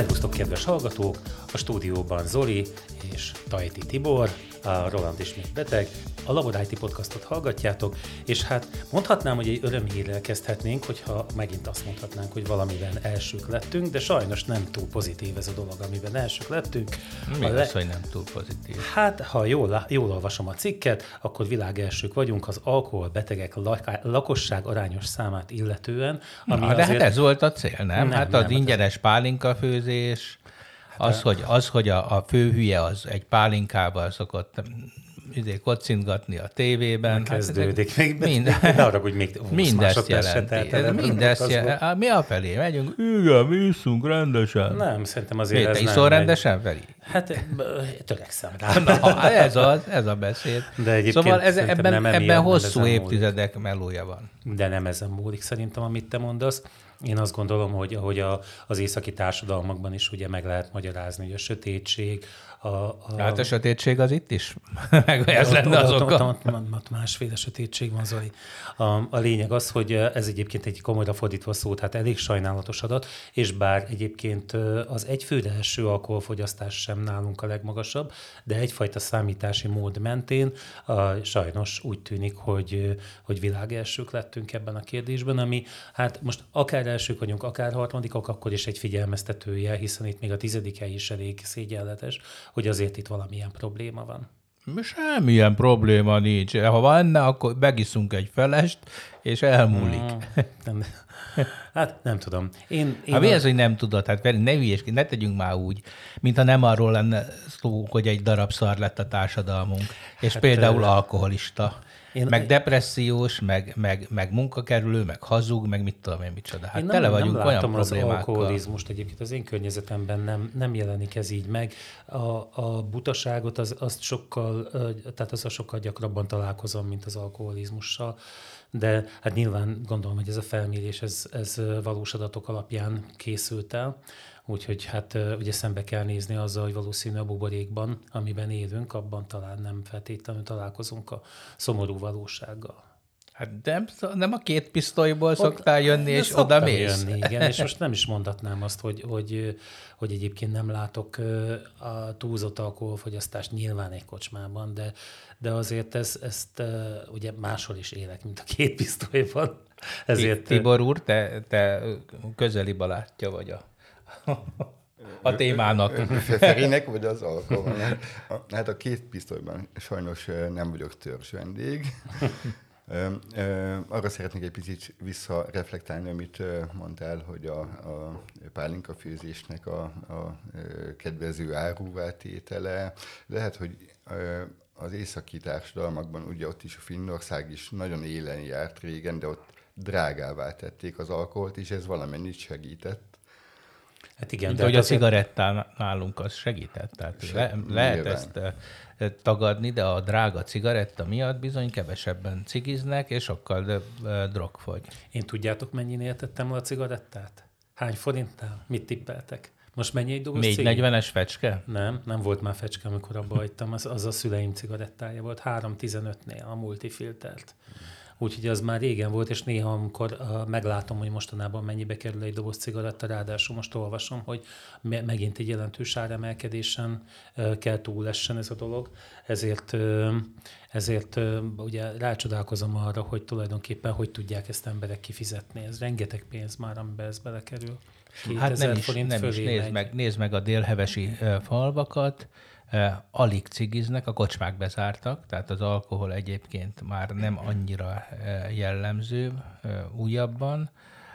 Szervusztok, kedves hallgatók! A stúdióban Zoli és Tajti Tibor, a Roland is még beteg, a Labor IT podcastot hallgatjátok, és hát mondhatnám, hogy egy örömhírrel kezdhetnénk, hogyha megint azt mondhatnánk, hogy valamiben elsők lettünk, de sajnos nem túl pozitív ez a dolog, amiben elsők lettünk. Mi az, hogy nem túl pozitív? Hát, ha jól, jól olvasom a cikket, akkor világelsők vagyunk az alkoholbetegek laká- lakosság arányos számát illetően. Ami Na, de azért... hát ez volt a cél, nem? Nem, nem hát nem, az hát ingyenes pálinkafőzés, az, hogy, az, hogy a, a főhülye az egy pálinkával szokott izé, kocintgatni a tévében. Kezdődik. Még, Minden, ne arra, hogy még 20 mindezt jelenti. Ez nem? mindezt jelenti. Mi a felé megyünk? Igen, mi iszunk rendesen. Nem, szerintem azért Mi, ez nem iszol megy. rendesen, Feri? Hát törekszem rá. Na, ez az, ez a beszéd. De egyébként szóval ez, ebben, nem ebben nem hosszú ezen múlik. évtizedek melója van. De nem ezen múlik szerintem, amit te mondasz. Én azt gondolom, hogy ahogy a, az északi társadalmakban is ugye meg lehet magyarázni, hogy a sötétség, a, a, Hát a sötétség az itt is. Meg ez Ott- lenne az oka. ott- ott- ott- másféle sötétség van, Zoli. A, a lényeg az, hogy ez egyébként egy komolyra fordítva szót, hát elég sajnálatos adat, és bár egyébként az egyfőre eső alkoholfogyasztás sem nálunk a legmagasabb, de egyfajta számítási mód mentén a, sajnos úgy tűnik, hogy, hogy világelsők lettünk ebben a kérdésben, ami hát most akár elsők vagyunk, akár harmadikok, akkor is egy figyelmeztetője, hiszen itt még a tizedik hely is elég szégyenletes, hogy azért itt valamilyen probléma van. Semmilyen probléma nincs. Ha van enne, akkor megiszunk egy felest, és elmúlik. Mm. Nem, hát nem tudom. Én, én Hát mi a- hogy nem tudod? Hát ne hülyeskedj, ne tegyünk már úgy, mintha nem arról lenne szó, hogy egy darab szar lett a társadalmunk, és hát, például alkoholista, én- meg depressziós, meg, meg, meg munkakerülő, meg hazug, meg mit tudom én micsoda. Hát Én tele nem, vagyunk nem olyan látom az problémákkal. alkoholizmust egyébként az én környezetemben nem, nem jelenik ez így meg. A, a butaságot az, azt sokkal, tehát az sokkal gyakrabban találkozom, mint az alkoholizmussal. De hát nyilván gondolom, hogy ez a felmérés, ez, ez valós adatok alapján készült el. Úgyhogy hát ugye szembe kell nézni azzal, hogy valószínű a buborékban, amiben élünk, abban talán nem feltétlenül találkozunk a szomorú valósággal. Hát nem, nem a két pisztolyból szoktál jönni, és oda mész. Jönni, igen, és most nem is mondhatnám azt, hogy, hogy, hogy egyébként nem látok a túlzott alkoholfogyasztást nyilván egy kocsmában, de, de azért ez, ezt ugye máshol is élek, mint a két pisztolyban. Ezért, Tibor úr, te, te közeli barátja vagy a, a témának. Ferinek vagy az alkoholnak? A- Hát a két pisztolyban sajnos nem vagyok törzs vendég. Arra szeretnék egy picit visszareflektálni, amit mondtál, hogy a, a pálinkafőzésnek a, a ö, kedvező áruvá tétele. Lehet, hogy az északi társadalmakban, ugye ott is a Finnország is nagyon élen járt régen, de ott drágává tették az alkoholt, és ez valamennyit segített. hát igen, Mint de hogy hát a cigarettán nálunk az segített. Tehát Se- le, lehet nyilván. ezt tagadni, de a drága cigaretta miatt bizony kevesebben cigiznek, és sokkal de, drogfogy. Én tudjátok, mennyinél tettem le a cigarettát? Hány forintnál? Mit tippeltek? Most mennyi egy doboz cigi? 440-es fecske? Nem, nem volt már fecske, amikor abba hagytam, az, az a szüleim cigarettája volt, 3.15-nél a multifiltert. Úgyhogy az már régen volt, és néha, amikor uh, meglátom, hogy mostanában mennyibe kerül egy doboz cigaretta, ráadásul most olvasom, hogy me- megint egy jelentős áremelkedésen uh, kell túlessen ez a dolog, ezért, uh, ezért ugye rácsodálkozom arra, hogy tulajdonképpen hogy tudják ezt emberek kifizetni. Ez rengeteg pénz már, amiben ez belekerül. Hát nem 2000 is, forint nem is. Nézd meg, nézd meg a délhevesi falvakat, alig cigiznek, a kocsmák bezártak, tehát az alkohol egyébként már nem annyira eh, jellemző eh, újabban,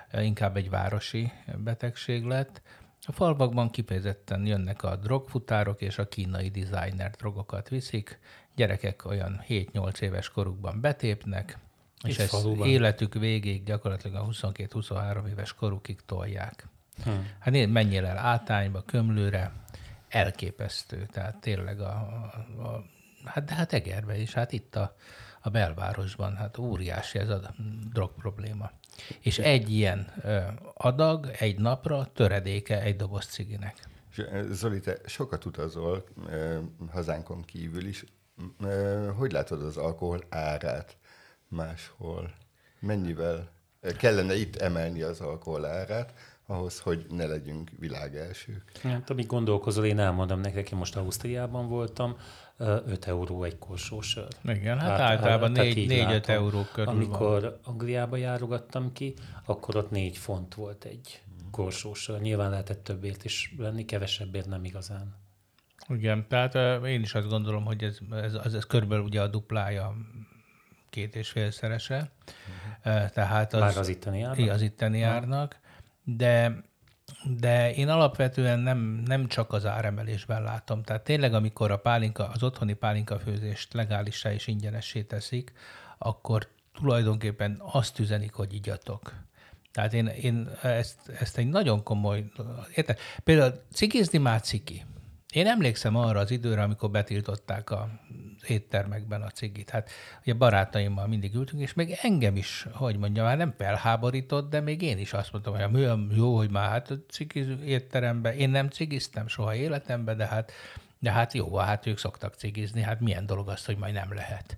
eh, inkább egy városi betegség lett. A falvakban kifejezetten jönnek a drogfutárok, és a kínai designer drogokat viszik. Gyerekek olyan 7-8 éves korukban betépnek, és ezt életük végéig gyakorlatilag a 22-23 éves korukig tolják. Hmm. Hát nézd, menjél el átányba, kömlőre, elképesztő. Tehát tényleg a, a, a hát, de hát Egerbe is, hát itt a, a belvárosban, hát óriási ez a drog probléma. És egy ilyen adag egy napra töredéke egy doboz ciginek. Zoli, te sokat utazol hazánkon kívül is. Hogy látod az alkohol árát máshol? Mennyivel kellene itt emelni az alkohol árát, ahhoz, hogy ne legyünk világelsők. Hát, amíg gondolkozol, én elmondom nektek, én most Ausztriában voltam, 5 euró egy korsó sör. Igen, hát, hát általában 4-5 euró körül Amikor van. Angliába járogattam ki, akkor ott 4 font volt egy korsó sör. Nyilván lehetett többért is lenni, kevesebbért nem igazán. Igen, tehát én is azt gondolom, hogy ez, ez, ez, ez körülbelül ugye a duplája két és félszerese. Uh-huh. Tehát az, Már az itteni árnak? Az itteni árnak, de de én alapvetően nem, nem csak az áremelésben látom. Tehát tényleg, amikor a pálinka, az otthoni pálinkafőzést legálisá és ingyenessé teszik, akkor tulajdonképpen azt üzenik, hogy igyatok. Tehát én, én ezt, ezt egy nagyon komoly... Érte? Például cigizni már ciki. Én emlékszem arra az időre, amikor betiltották a éttermekben a cigit. Hát ugye barátaimmal mindig ültünk, és még engem is, hogy mondjam, már nem felháborított, de még én is azt mondtam, hogy olyan jó, hogy már hát a cigiz étteremben, én nem cigiztem soha életemben, de hát, de hát jó, hát ők szoktak cigizni, hát milyen dolog az, hogy majd nem lehet.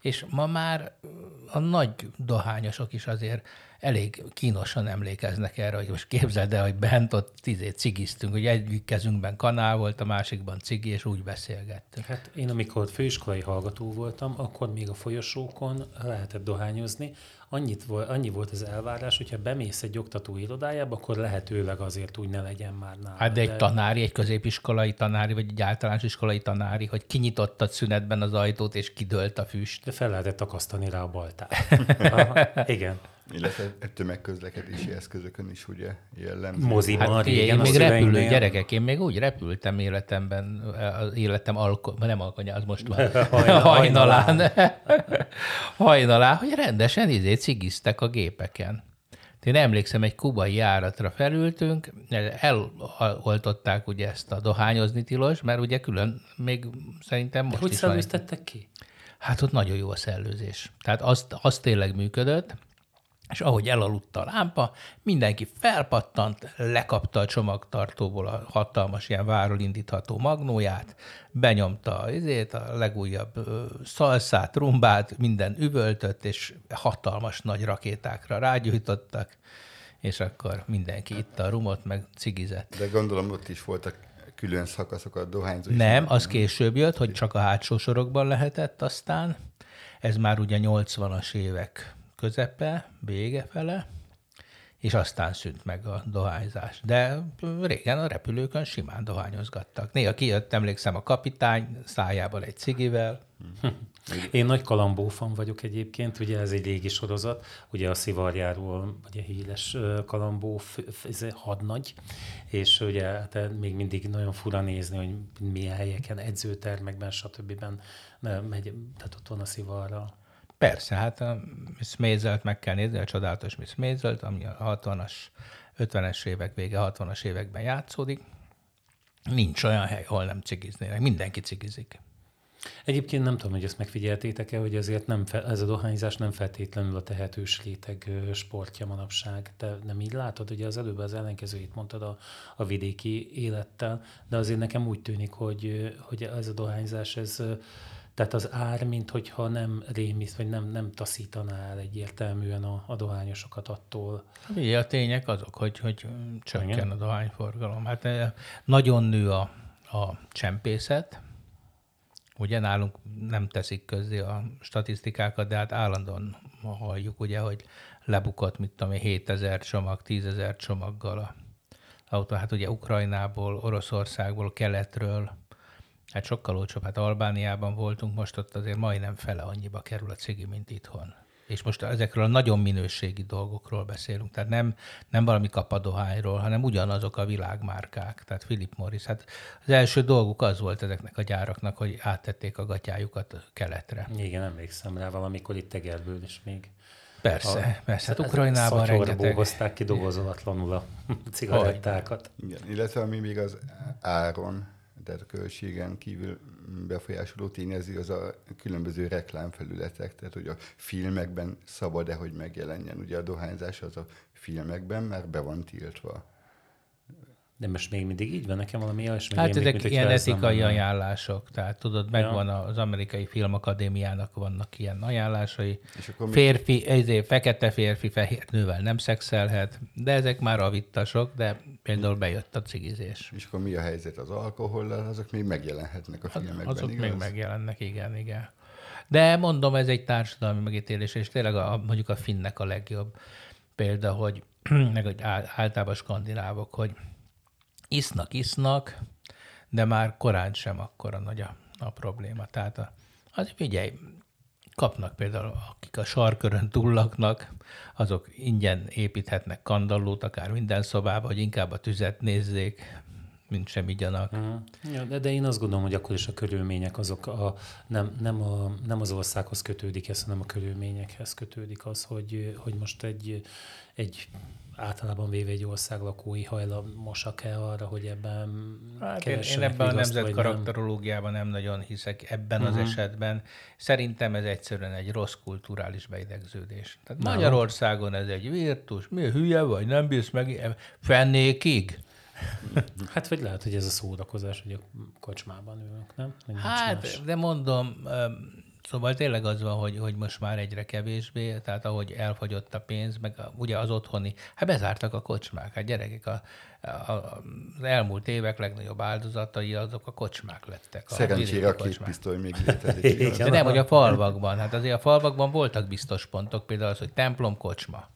És ma már a nagy dohányosok is azért elég kínosan emlékeznek erre, hogy most képzeld el, hogy bent ott tízé cigiztünk, hogy egyik kezünkben kanál volt, a másikban cigi, és úgy beszélgettünk. Hát én amikor főiskolai hallgató voltam, akkor még a folyosókon lehetett dohányozni. Annyit, annyi volt az elvárás, hogyha bemész egy oktató irodájába, akkor lehetőleg azért úgy ne legyen már nála. Hát de egy de... tanári, egy középiskolai tanári, vagy egy általános iskolai tanári, hogy kinyitottad szünetben az ajtót, és kidőlt a füst. De fel lehetett akasztani rá a baltát. igen. Illetve tömegközlekedési eszközökön is ugye jellemző. Moziban hát, régen én még repülő gyerekek, én még úgy repültem életemben, az életem alko, nem alkonya, az most van, hajnalán, hajnalán, hogy rendesen izé cigiztek a gépeken. Én emlékszem, egy kubai járatra felültünk, eloltották ugye ezt a dohányozni tilos, mert ugye külön még szerintem most De hogy is szellőztettek ki? Hát ott nagyon jó a szellőzés. Tehát az, az tényleg működött, és ahogy elaludt a lámpa, mindenki felpattant, lekapta a csomagtartóból a hatalmas ilyen váról indítható magnóját, benyomta azért a legújabb szalszát, rumbát, minden üvöltött, és hatalmas nagy rakétákra rágyújtottak, és akkor mindenki itta a rumot, meg cigizett. De gondolom ott is voltak külön szakaszok a dohányzó. Nem, az később jött, hogy csak a hátsó sorokban lehetett aztán. Ez már ugye 80-as évek közepe, vége fele, és aztán szűnt meg a dohányzás. De régen a repülőkön simán dohányozgattak. Néha kijött, emlékszem, a kapitány szájában egy cigivel. Én nagy kalambófan vagyok egyébként, ugye ez egy régi sorozat, ugye a szivarjáról, ugye híres kalambó, ez hadnagy, és ugye hát még mindig nagyon fura nézni, hogy milyen helyeken, edzőtermekben, stb. megy, tehát ott van a szivarra. Persze, hát a Miss Maisel-t meg kell nézni, a csodálatos Miss Maisel-t, ami a 60-as, 50-es évek vége, 60-as években játszódik. Nincs olyan hely, ahol nem cigiznének. Mindenki cigizik. Egyébként nem tudom, hogy ezt megfigyeltétek-e, hogy azért nem fe, ez a dohányzás nem feltétlenül a tehetős réteg sportja manapság. Te nem így látod? Ugye az előbb az ellenkezőjét mondtad a, a vidéki élettel, de azért nekem úgy tűnik, hogy, hogy ez a dohányzás, ez tehát az ár, mint hogyha nem rémiszt, vagy nem, nem taszítaná el egyértelműen a, a dohányosokat attól. Igen, a tények azok, hogy, hogy csökken Igen. a dohányforgalom. Hát eh, nagyon nő a, a csempészet, Ugye nálunk nem teszik közzé a statisztikákat, de hát állandóan halljuk, ugye, hogy lebukott, mit tudom én, 7000 csomag, 10 csomaggal a autó. Hát ugye Ukrajnából, Oroszországból, keletről, Hát sokkal olcsóbb. Hát Albániában voltunk, most ott azért majdnem fele annyiba kerül a cigi, mint itthon. És most ezekről a nagyon minőségi dolgokról beszélünk. Tehát nem, nem valami kapadohányról, hanem ugyanazok a világmárkák. Tehát Philip Morris. Hát az első dolguk az volt ezeknek a gyáraknak, hogy áttették a gatyájukat keletre. Igen, emlékszem rá valamikor itt Tegerből is még. Persze, a, persze. Hát Ukrajnában rengeteg... hozták ki dobozolatlanul a cigarettákat. Igen, illetve ami még az áron tehát a költségen kívül befolyásoló tényező az a különböző reklámfelületek, tehát hogy a filmekben szabad-e, hogy megjelenjen. Ugye a dohányzás az a filmekben már be van tiltva. De most még mindig így van, nekem valami olyasmi. Hát ezek mint ilyen etikai lenne. ajánlások, tehát tudod, megvan az amerikai filmakadémiának vannak ilyen ajánlásai. És akkor Férfi, ezért fekete férfi fehér nővel nem szexelhet, de ezek már avittasok, de például bejött a cigizés. És akkor mi a helyzet az alkohollal? Azok még megjelenhetnek a filmekben, Hát Azok igaz? még megjelennek, igen, igen. De mondom, ez egy társadalmi megítélés, és tényleg a, mondjuk a finnek a legjobb példa, hogy meg hogy ál- általában a skandinávok, hogy isznak, isznak, de már korán sem akkora nagy a, a probléma. Tehát a, az figyelj, kapnak például, akik a sarkörön túllaknak, azok ingyen építhetnek kandallót, akár minden szobába, hogy inkább a tüzet nézzék, mint sem igyanak. Mhm. Ja, de, de én azt gondolom, hogy akkor is a körülmények azok a, nem, nem, a, nem az országhoz kötődik ez, hanem a körülményekhez kötődik az, hogy, hogy most egy, egy általában véve egy ország lakói hajlamosak-e arra, hogy ebben Hát én, én ebben a nemzet vagy nem. karakterológiában nem nagyon hiszek ebben uh-huh. az esetben. Szerintem ez egyszerűen egy rossz kulturális beidegződés. Tehát? Magyarországon ez egy virtus. Mi hülye vagy, nem bírsz meg fennékig? Hát vagy lehet, hogy ez a szórakozás, hogy a kocsmában ülünk, nem? Hogy Hát, más. de mondom, szóval tényleg az van, hogy, hogy most már egyre kevésbé, tehát ahogy elfogyott a pénz, meg a, ugye az otthoni, hát bezártak a kocsmák, hát gyerekek, a, a, a, az elmúlt évek legnagyobb áldozatai azok a kocsmák lettek. A Szerencsére a két kocsmák. pisztoly még létezik. De nem, hogy a falvakban. Hát azért a falvakban voltak biztos pontok, például az, hogy templom, kocsma.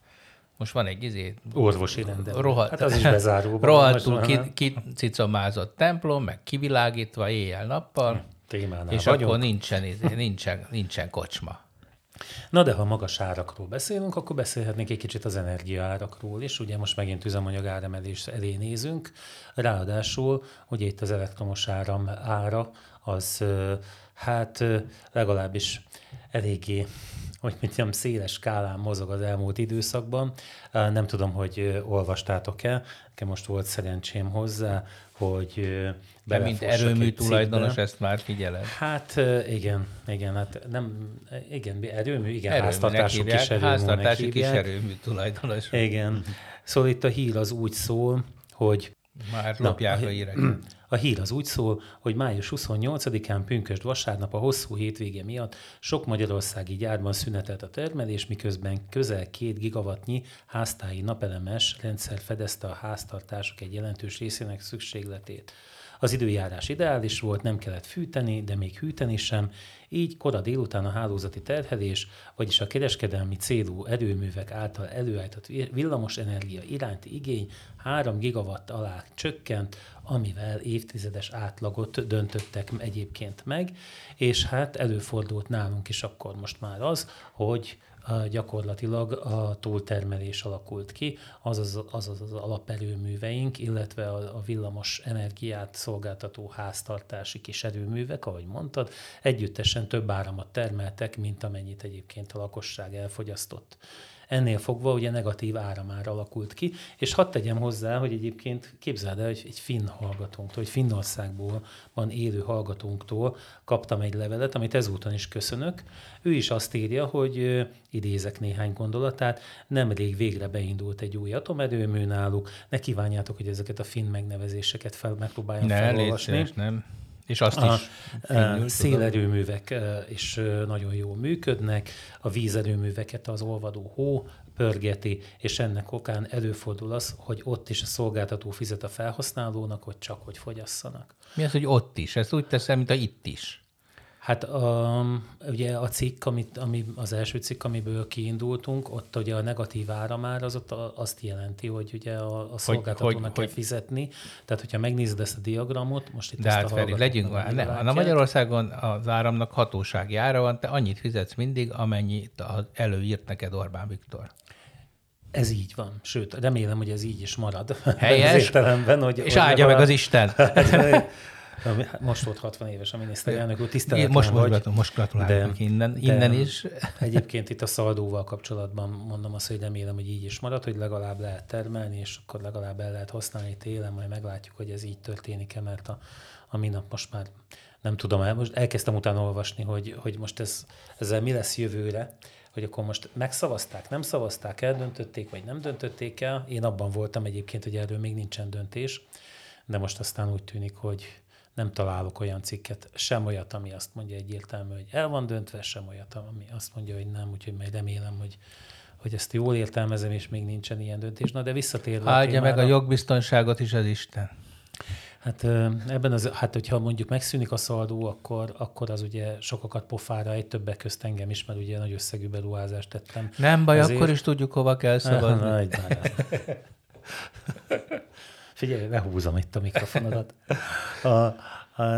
Most van egy izé, Orvosi rendelő. rohadt, Hát az is bezáró. rohadtul ki, kicicomázott templom, meg kivilágítva éjjel-nappal, Témánál és vagyunk. akkor nincsen, izé, nincsen, nincsen kocsma. Na de ha magas árakról beszélünk, akkor beszélhetnénk egy kicsit az energiaárakról is. Ugye most megint üzemanyag áremelés elé nézünk. Ráadásul ugye itt az elektromos áram ára az hát legalábbis eléggé hogy mit mondjam, széles skálán mozog az elmúlt időszakban. Nem tudom, hogy olvastátok-e, nekem most volt szerencsém hozzá, hogy De mint erőmű tulajdonos, ezt már figyeled. Hát igen, igen, hát nem, igen, erőmű, igen, Erőműnek háztartású hívják, kis erőműnek háztartási hívják. kiserőmű tulajdonos. Igen. Szóval itt a hír az úgy szól, hogy Már Na, lopják a a hí- híreket. a hír az úgy szól, hogy május 28-án pünkösd vasárnap a hosszú hétvége miatt sok magyarországi gyárban szünetelt a termelés, miközben közel két gigawattnyi háztáji napelemes rendszer fedezte a háztartások egy jelentős részének szükségletét. Az időjárás ideális volt, nem kellett fűteni, de még hűteni sem, így kora délután a hálózati terhelés, vagyis a kereskedelmi célú erőművek által előállított villamos energia iránti igény 3 gigawatt alá csökkent, amivel évtizedes átlagot döntöttek egyébként meg, és hát előfordult nálunk is akkor most már az, hogy gyakorlatilag a túltermelés alakult ki, azaz az, az, az alaperőműveink, illetve a, a villamos energiát szolgáltató háztartási kis erőművek, ahogy mondtad, együttesen több áramot termeltek, mint amennyit egyébként a lakosság elfogyasztott. Ennél fogva ugye negatív áramár alakult ki, és hadd tegyem hozzá, hogy egyébként képzeld el, hogy egy finn hallgatónktól, egy Finnországból van élő hallgatónktól kaptam egy levelet, amit ezúton is köszönök. Ő is azt írja, hogy idézek néhány gondolatát, nemrég végre beindult egy új atomerőmű náluk, ne kívánjátok, hogy ezeket a finn megnevezéseket fel, megpróbáljam Ne, légy felolvasni. szíves, nem? És azt A, is tudod. szélerőművek is nagyon jól működnek, a vízerőműveket az olvadó hó pörgeti, és ennek okán előfordul az, hogy ott is a szolgáltató fizet a felhasználónak, hogy csak hogy fogyasszanak. Mi az, hogy ott is? Ezt úgy teszem, mint a itt is. Hát um, ugye a cikk, amit, ami, az első cikk, amiből kiindultunk, ott ugye a negatív áramár az ott a, azt jelenti, hogy ugye a, a szolgáltatónak hogy- kell hogy- fizetni. Tehát, hogyha megnézed ezt a diagramot, most itt De ezt hát a Feri, legyünk már. Nem, látják. a Magyarországon az áramnak hatósági ára van, te annyit fizetsz mindig, amennyit előírt neked Orbán Viktor. Ez így van. Sőt, remélem, hogy ez így is marad. Helyes. Az értelemben, hogy, És hogy áldja meg az Isten. Most volt 60 éves a miniszterelnök úr, tiszteletlen Most, most, vagy. gratulálok, most gratulálok de- innen, de- innen is. Egyébként itt a szaldóval kapcsolatban mondom azt, hogy remélem, hogy így is marad, hogy legalább lehet termelni, és akkor legalább el lehet használni télen, majd meglátjuk, hogy ez így történik-e, mert a, a minap most már nem tudom el, most elkezdtem utána olvasni, hogy, hogy most ez, ezzel mi lesz jövőre, hogy akkor most megszavazták, nem szavazták, eldöntötték, vagy nem döntötték el. Én abban voltam egyébként, hogy erről még nincsen döntés, de most aztán úgy tűnik, hogy nem találok olyan cikket, sem olyat, ami azt mondja egyértelmű, hogy el van döntve, sem olyat, ami azt mondja, hogy nem, úgyhogy majd remélem, hogy hogy ezt jól értelmezem, és még nincsen ilyen döntés. Na, de visszatérve. Áldja meg a jogbiztonságot is az Isten. Hát ebben az, hát hogyha mondjuk megszűnik a szaldó, akkor, akkor az ugye sokakat pofára egy többek közt engem is, mert ugye nagy összegű beruházást tettem. Nem baj, Ezért... akkor is tudjuk, hova kell szavazni. Na, Figyelj, lehúzom itt a mikrofonodat. A,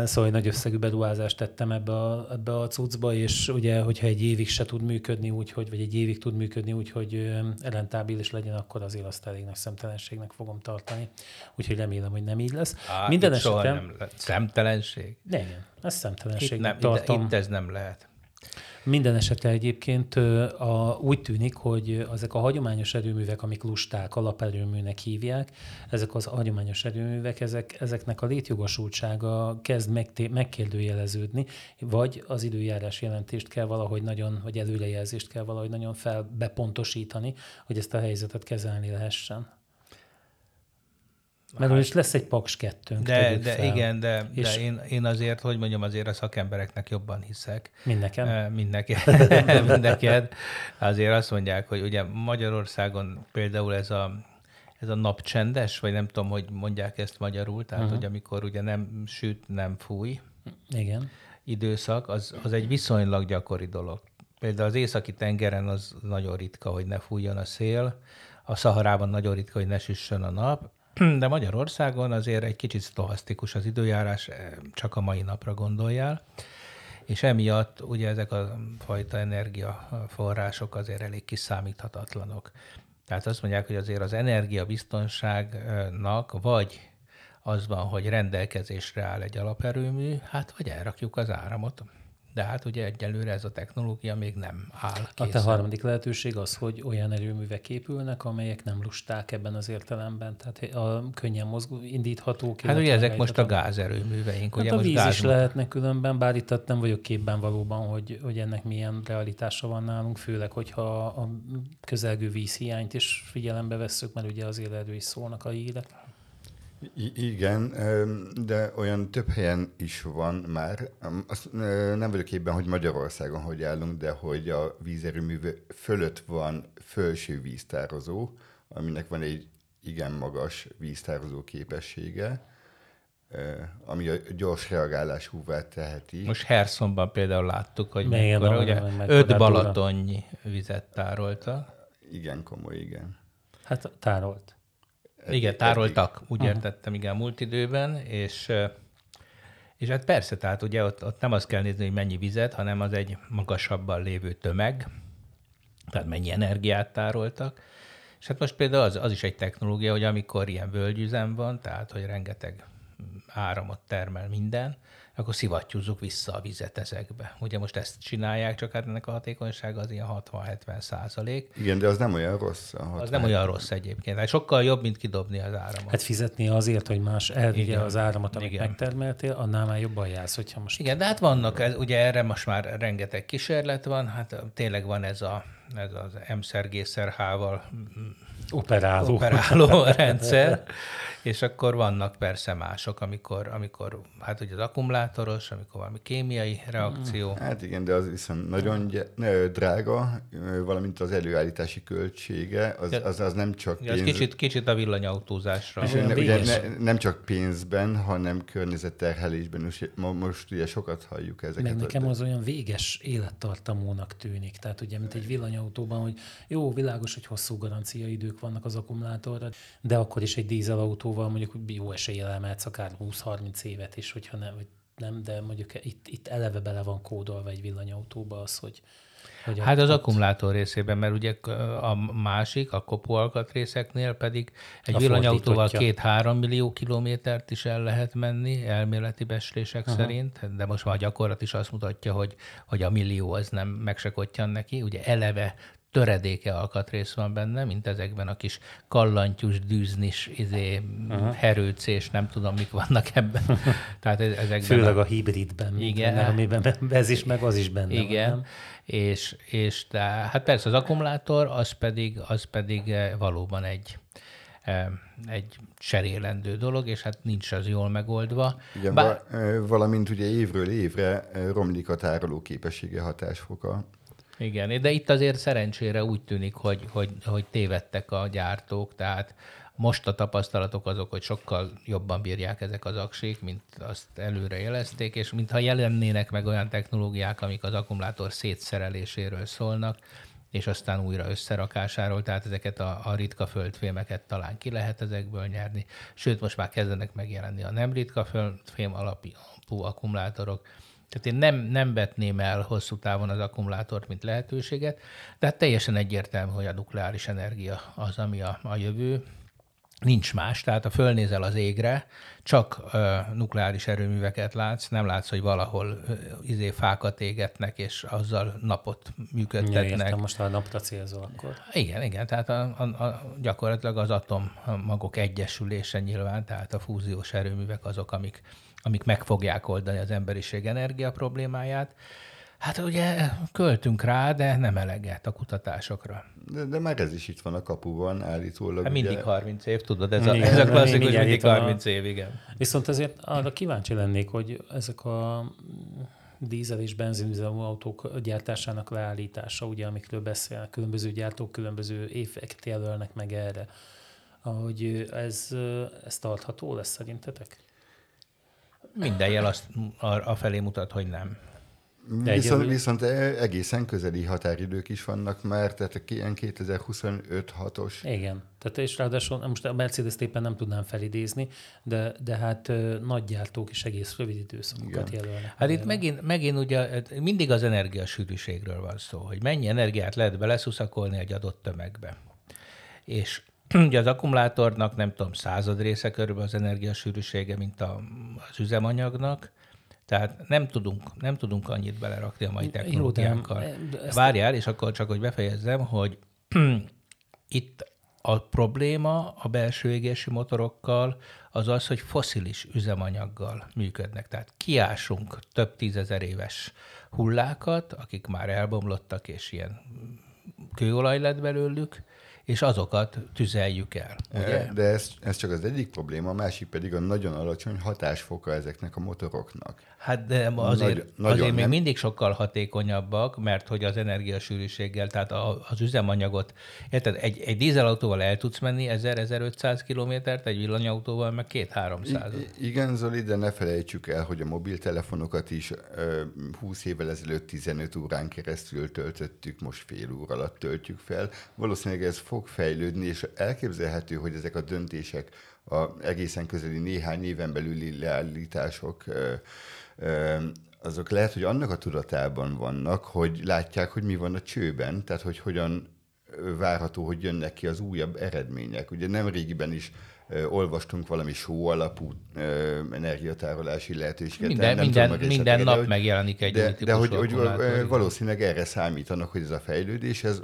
Szóval nagy összegű beruházást tettem ebbe a, ebbe a cuccba, és ugye, hogyha egy évig se tud működni úgy, hogy, vagy egy évig tud működni úgy, hogy rentábilis legyen, akkor azért azt elég nagy szemtelenségnek fogom tartani. Úgyhogy remélem, hogy nem így lesz. Á, Minden esetre... nem Szemtelenség? Ne, igen, ez szemtelenség. Itt, nem, tartom. Itt, itt ez nem lehet. Minden esetre egyébként a, úgy tűnik, hogy ezek a hagyományos erőművek, amik lusták, alaperőműnek hívják, ezek az hagyományos erőművek, ezek, ezeknek a létjogosultsága kezd megté- megkérdőjeleződni, vagy az időjárás jelentést kell valahogy nagyon, vagy előrejelzést kell valahogy nagyon felbepontosítani, hogy ezt a helyzetet kezelni lehessen. Mert hát, is lesz egy Paks 2 De, de fel. igen, de, és de én, én azért, hogy mondjam, azért a szakembereknek jobban hiszek. Mind nekem? Mind neked. Azért azt mondják, hogy ugye Magyarországon például ez a, ez a napcsendes, vagy nem tudom, hogy mondják ezt magyarul, tehát uh-huh. hogy amikor ugye nem süt, nem fúj. Igen. Időszak, az, az egy viszonylag gyakori dolog. Például az északi tengeren az nagyon ritka, hogy ne fújjon a szél, a Szaharában nagyon ritka, hogy ne süssön a nap, de Magyarországon azért egy kicsit stohasztikus az időjárás, eh, csak a mai napra gondoljál, és emiatt ugye ezek a fajta energiaforrások azért elég kiszámíthatatlanok. Tehát azt mondják, hogy azért az energiabiztonságnak vagy az van, hogy rendelkezésre áll egy alaperőmű, hát vagy elrakjuk az áramot de hát ugye egyelőre ez a technológia még nem áll készen. A te harmadik lehetőség az, hogy olyan erőművek épülnek, amelyek nem lusták ebben az értelemben, tehát a könnyen mozgó, indíthatók. Hát ugye ezek most a gázerőműveink. Hát ugye a most víz gáz... is lehetne különben, bár itt nem vagyok képben valóban, hogy, hogy ennek milyen realitása van nálunk, főleg, hogyha a közelgő vízhiányt is figyelembe vesszük, mert ugye azért erről is szólnak a hírek. I- igen, de olyan több helyen is van már. Azt nem vagyok képben, hogy Magyarországon hogy állunk, de hogy a vízerőmű fölött van felső víztározó, aminek van egy igen magas víztározó képessége, ami a gyors reagálásúvá teheti. Most Herszonban például láttuk, hogy mekkora, ugye, öt balatonnyi vizet tárolta. Igen, komoly, igen. Hát tárolt. Igen, tároltak, úgy Aha. értettem, igen, múlt időben, és, és hát persze, tehát ugye ott, ott nem azt kell nézni, hogy mennyi vizet, hanem az egy magasabban lévő tömeg, tehát mennyi energiát tároltak. És hát most például az, az is egy technológia, hogy amikor ilyen völgyüzem van, tehát hogy rengeteg áramot termel minden, akkor szivattyúzzuk vissza a vizet ezekbe. Ugye most ezt csinálják, csak hát ennek a hatékonysága az ilyen 60-70 százalék. Igen, de az nem olyan rossz. A az nem olyan rossz egyébként. Hát sokkal jobb, mint kidobni az áramot. Hát fizetni azért, hogy más elvigye Igen. az áramot, amit Igen. megtermeltél, annál már jobban jársz, hogyha most... Igen, de hát vannak, ez, ugye erre most már rengeteg kísérlet van, hát tényleg van ez, a, ez az M-szer-G-szer-H-val operáló. operáló rendszer, és akkor vannak persze mások, amikor, amikor hát ugye az akkumulátoros, amikor valami kémiai reakció. Hát igen, de az viszont nagyon drága, valamint az előállítási költsége, az, az, az nem csak pénz... kicsit, kicsit a villanyautózásra. És ne, ugye ne, nem csak pénzben, hanem környezetterhelésben. Most, most ugye sokat halljuk ezeket. Meg nekem az olyan véges élettartamónak tűnik. Tehát ugye, mint egy villanyautóban, hogy jó, világos, hogy hosszú garancia idők vannak az akkumulátorra, de akkor is egy dízelautóval mondjuk jó eséllyel elmehetsz akár 20-30 évet is, hogyha nem, vagy nem, de mondjuk itt, itt eleve bele van kódolva egy villanyautóba az, hogy, hogy hát az akkumulátor részében, mert ugye a másik, a kopóalkatrészeknél pedig egy villanyautóval két-három millió kilométert is el lehet menni, elméleti beslések Aha. szerint, de most már a gyakorlat is azt mutatja, hogy, hogy a millió az nem meg se neki. Ugye eleve töredéke alkatrész van benne, mint ezekben a kis kallantyús, dűznis, izé, herőcés, nem tudom, mik vannak ebben. Tehát ezekben Főleg a, a hibridben, igen, amiben ez is, meg az is benne igen. van. Nem? És, és de, hát persze az akkumulátor az pedig, az pedig eh, valóban egy, eh, egy cserélendő dolog, és hát nincs az jól megoldva. Igen, Bár... valamint ugye évről évre romlik a tároló képessége hatásfoka. Igen, de itt azért szerencsére úgy tűnik, hogy, hogy, hogy tévedtek a gyártók, tehát most a tapasztalatok azok, hogy sokkal jobban bírják ezek az aksék, mint azt előre jelezték, és mintha jelennének meg olyan technológiák, amik az akkumulátor szétszereléséről szólnak, és aztán újra összerakásáról, tehát ezeket a, a ritka földfémeket talán ki lehet ezekből nyerni. Sőt, most már kezdenek megjelenni a nem ritka földfém alapú akkumulátorok, tehát én nem, nem vetném el hosszú távon az akkumulátort, mint lehetőséget, de hát teljesen egyértelmű, hogy a nukleáris energia az, ami a, a jövő, nincs más, tehát ha fölnézel az égre, csak ö, nukleáris erőműveket látsz, nem látsz, hogy valahol ö, izé fákat égetnek, és azzal napot működtetnek. Ja, értem, most a napra célzol akkor. Igen, igen, tehát a, a, a, gyakorlatilag az atommagok egyesülése nyilván, tehát a fúziós erőművek azok, amik, amik meg fogják oldani az emberiség energia problémáját. Hát ugye költünk rá, de nem eleget a kutatásokra. De, de már ez is itt van a kapuban állítólag. Hát mindig ugye... 30 év, tudod, ez a, igen, ez a klasszikus, mindig, mindig 30 év, igen. Viszont azért arra kíváncsi lennék, hogy ezek a dízel és benzinüzemű autók gyártásának leállítása, ugye, amikről beszélnek, különböző gyártók különböző éveket jelölnek meg erre, hogy ez, ez tartható lesz szerintetek? Minden jel azt a felé mutat, hogy nem. De viszont, viszont e- egészen közeli határidők is vannak már, tehát ilyen 2025-6-os. Igen, tehát és ráadásul most a Mercedes éppen nem tudnám felidézni, de, de hát nagy gyártók is egész rövid időszakokat jelölnek. Hát itt megint, megint ugye hát mindig az energiasűrűségről van szó, hogy mennyi energiát lehet beleszuszakolni egy adott tömegbe. És ugye az akkumulátornak nem tudom, század része körülbelül az energiasűrűsége, mint a, az üzemanyagnak, tehát nem tudunk, nem tudunk annyit belerakni a mai technológiákkal. Várjál, és akkor csak, hogy befejezzem, hogy itt a probléma a belső égési motorokkal az az, hogy foszilis üzemanyaggal működnek. Tehát kiásunk több tízezer éves hullákat, akik már elbomlottak, és ilyen kőolaj lett belőlük, és azokat tüzeljük el. Ugye? De ez, ez csak az egyik probléma, a másik pedig a nagyon alacsony hatásfoka ezeknek a motoroknak. Hát de azért, Nagy, nagyon azért még mindig sokkal hatékonyabbak, mert hogy az energiasűrűséggel, tehát az üzemanyagot, érted, egy, egy dízelautóval el tudsz menni 1000-1500 kilométert, egy villanyautóval meg 2-300. Igen, Zoli, de ne felejtsük el, hogy a mobiltelefonokat is 20 évvel ezelőtt 15 órán keresztül töltöttük, most fél óra alatt töltjük fel. Valószínűleg ez fog fejlődni, és elképzelhető, hogy ezek a döntések, a egészen közeli néhány éven belüli leállítások azok lehet, hogy annak a tudatában vannak, hogy látják, hogy mi van a csőben, tehát hogy hogyan várható, hogy jönnek ki az újabb eredmények. Ugye nem régiben is olvastunk valami só alapú energiatárolási lehetőséget. Minden, nem minden, tudom, minden nap hogy, megjelenik egy De, de hogy, hogy valószínűleg erre számítanak, hogy ez a fejlődés, ez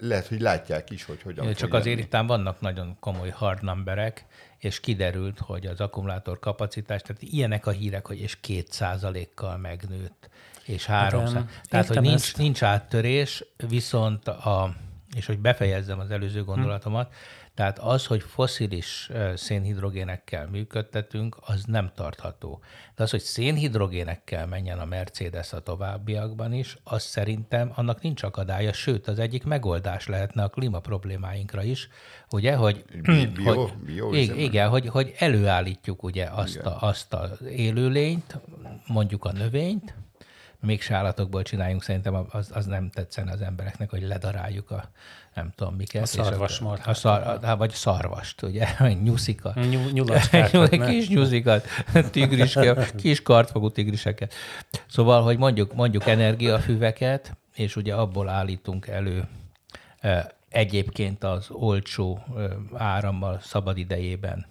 lehet, hogy látják is, hogy hogyan Csak azért itt vannak nagyon komoly hard numberek, és kiderült, hogy az akkumulátor kapacitás, tehát ilyenek a hírek, hogy és két százalékkal megnőtt, és 300. Hát, tehát, hogy nincs, nincs áttörés, viszont a, és hogy befejezzem az előző gondolatomat, hm tehát az, hogy foszilis szénhidrogénekkel működtetünk, az nem tartható. De az, hogy szénhidrogénekkel menjen a Mercedes a továbbiakban is, az szerintem annak nincs akadálya, sőt, az egyik megoldás lehetne a klíma problémáinkra is, ugye, hogy, bio, hogy bio, igen, igen, hogy, hogy előállítjuk ugye azt, a, azt az élőlényt, mondjuk a növényt, még állatokból csináljunk, szerintem az, az nem tetszene az embereknek, hogy ledaráljuk a nem tudom miket. A szarvasmart. A szar, vagy szarvast, ugye, nyuszika. Nyulaskákat, Kis nyuszikat, tigriske, kis kartfogú tigriseket. Szóval, hogy mondjuk, mondjuk energiafüveket, és ugye abból állítunk elő egyébként az olcsó árammal szabad idejében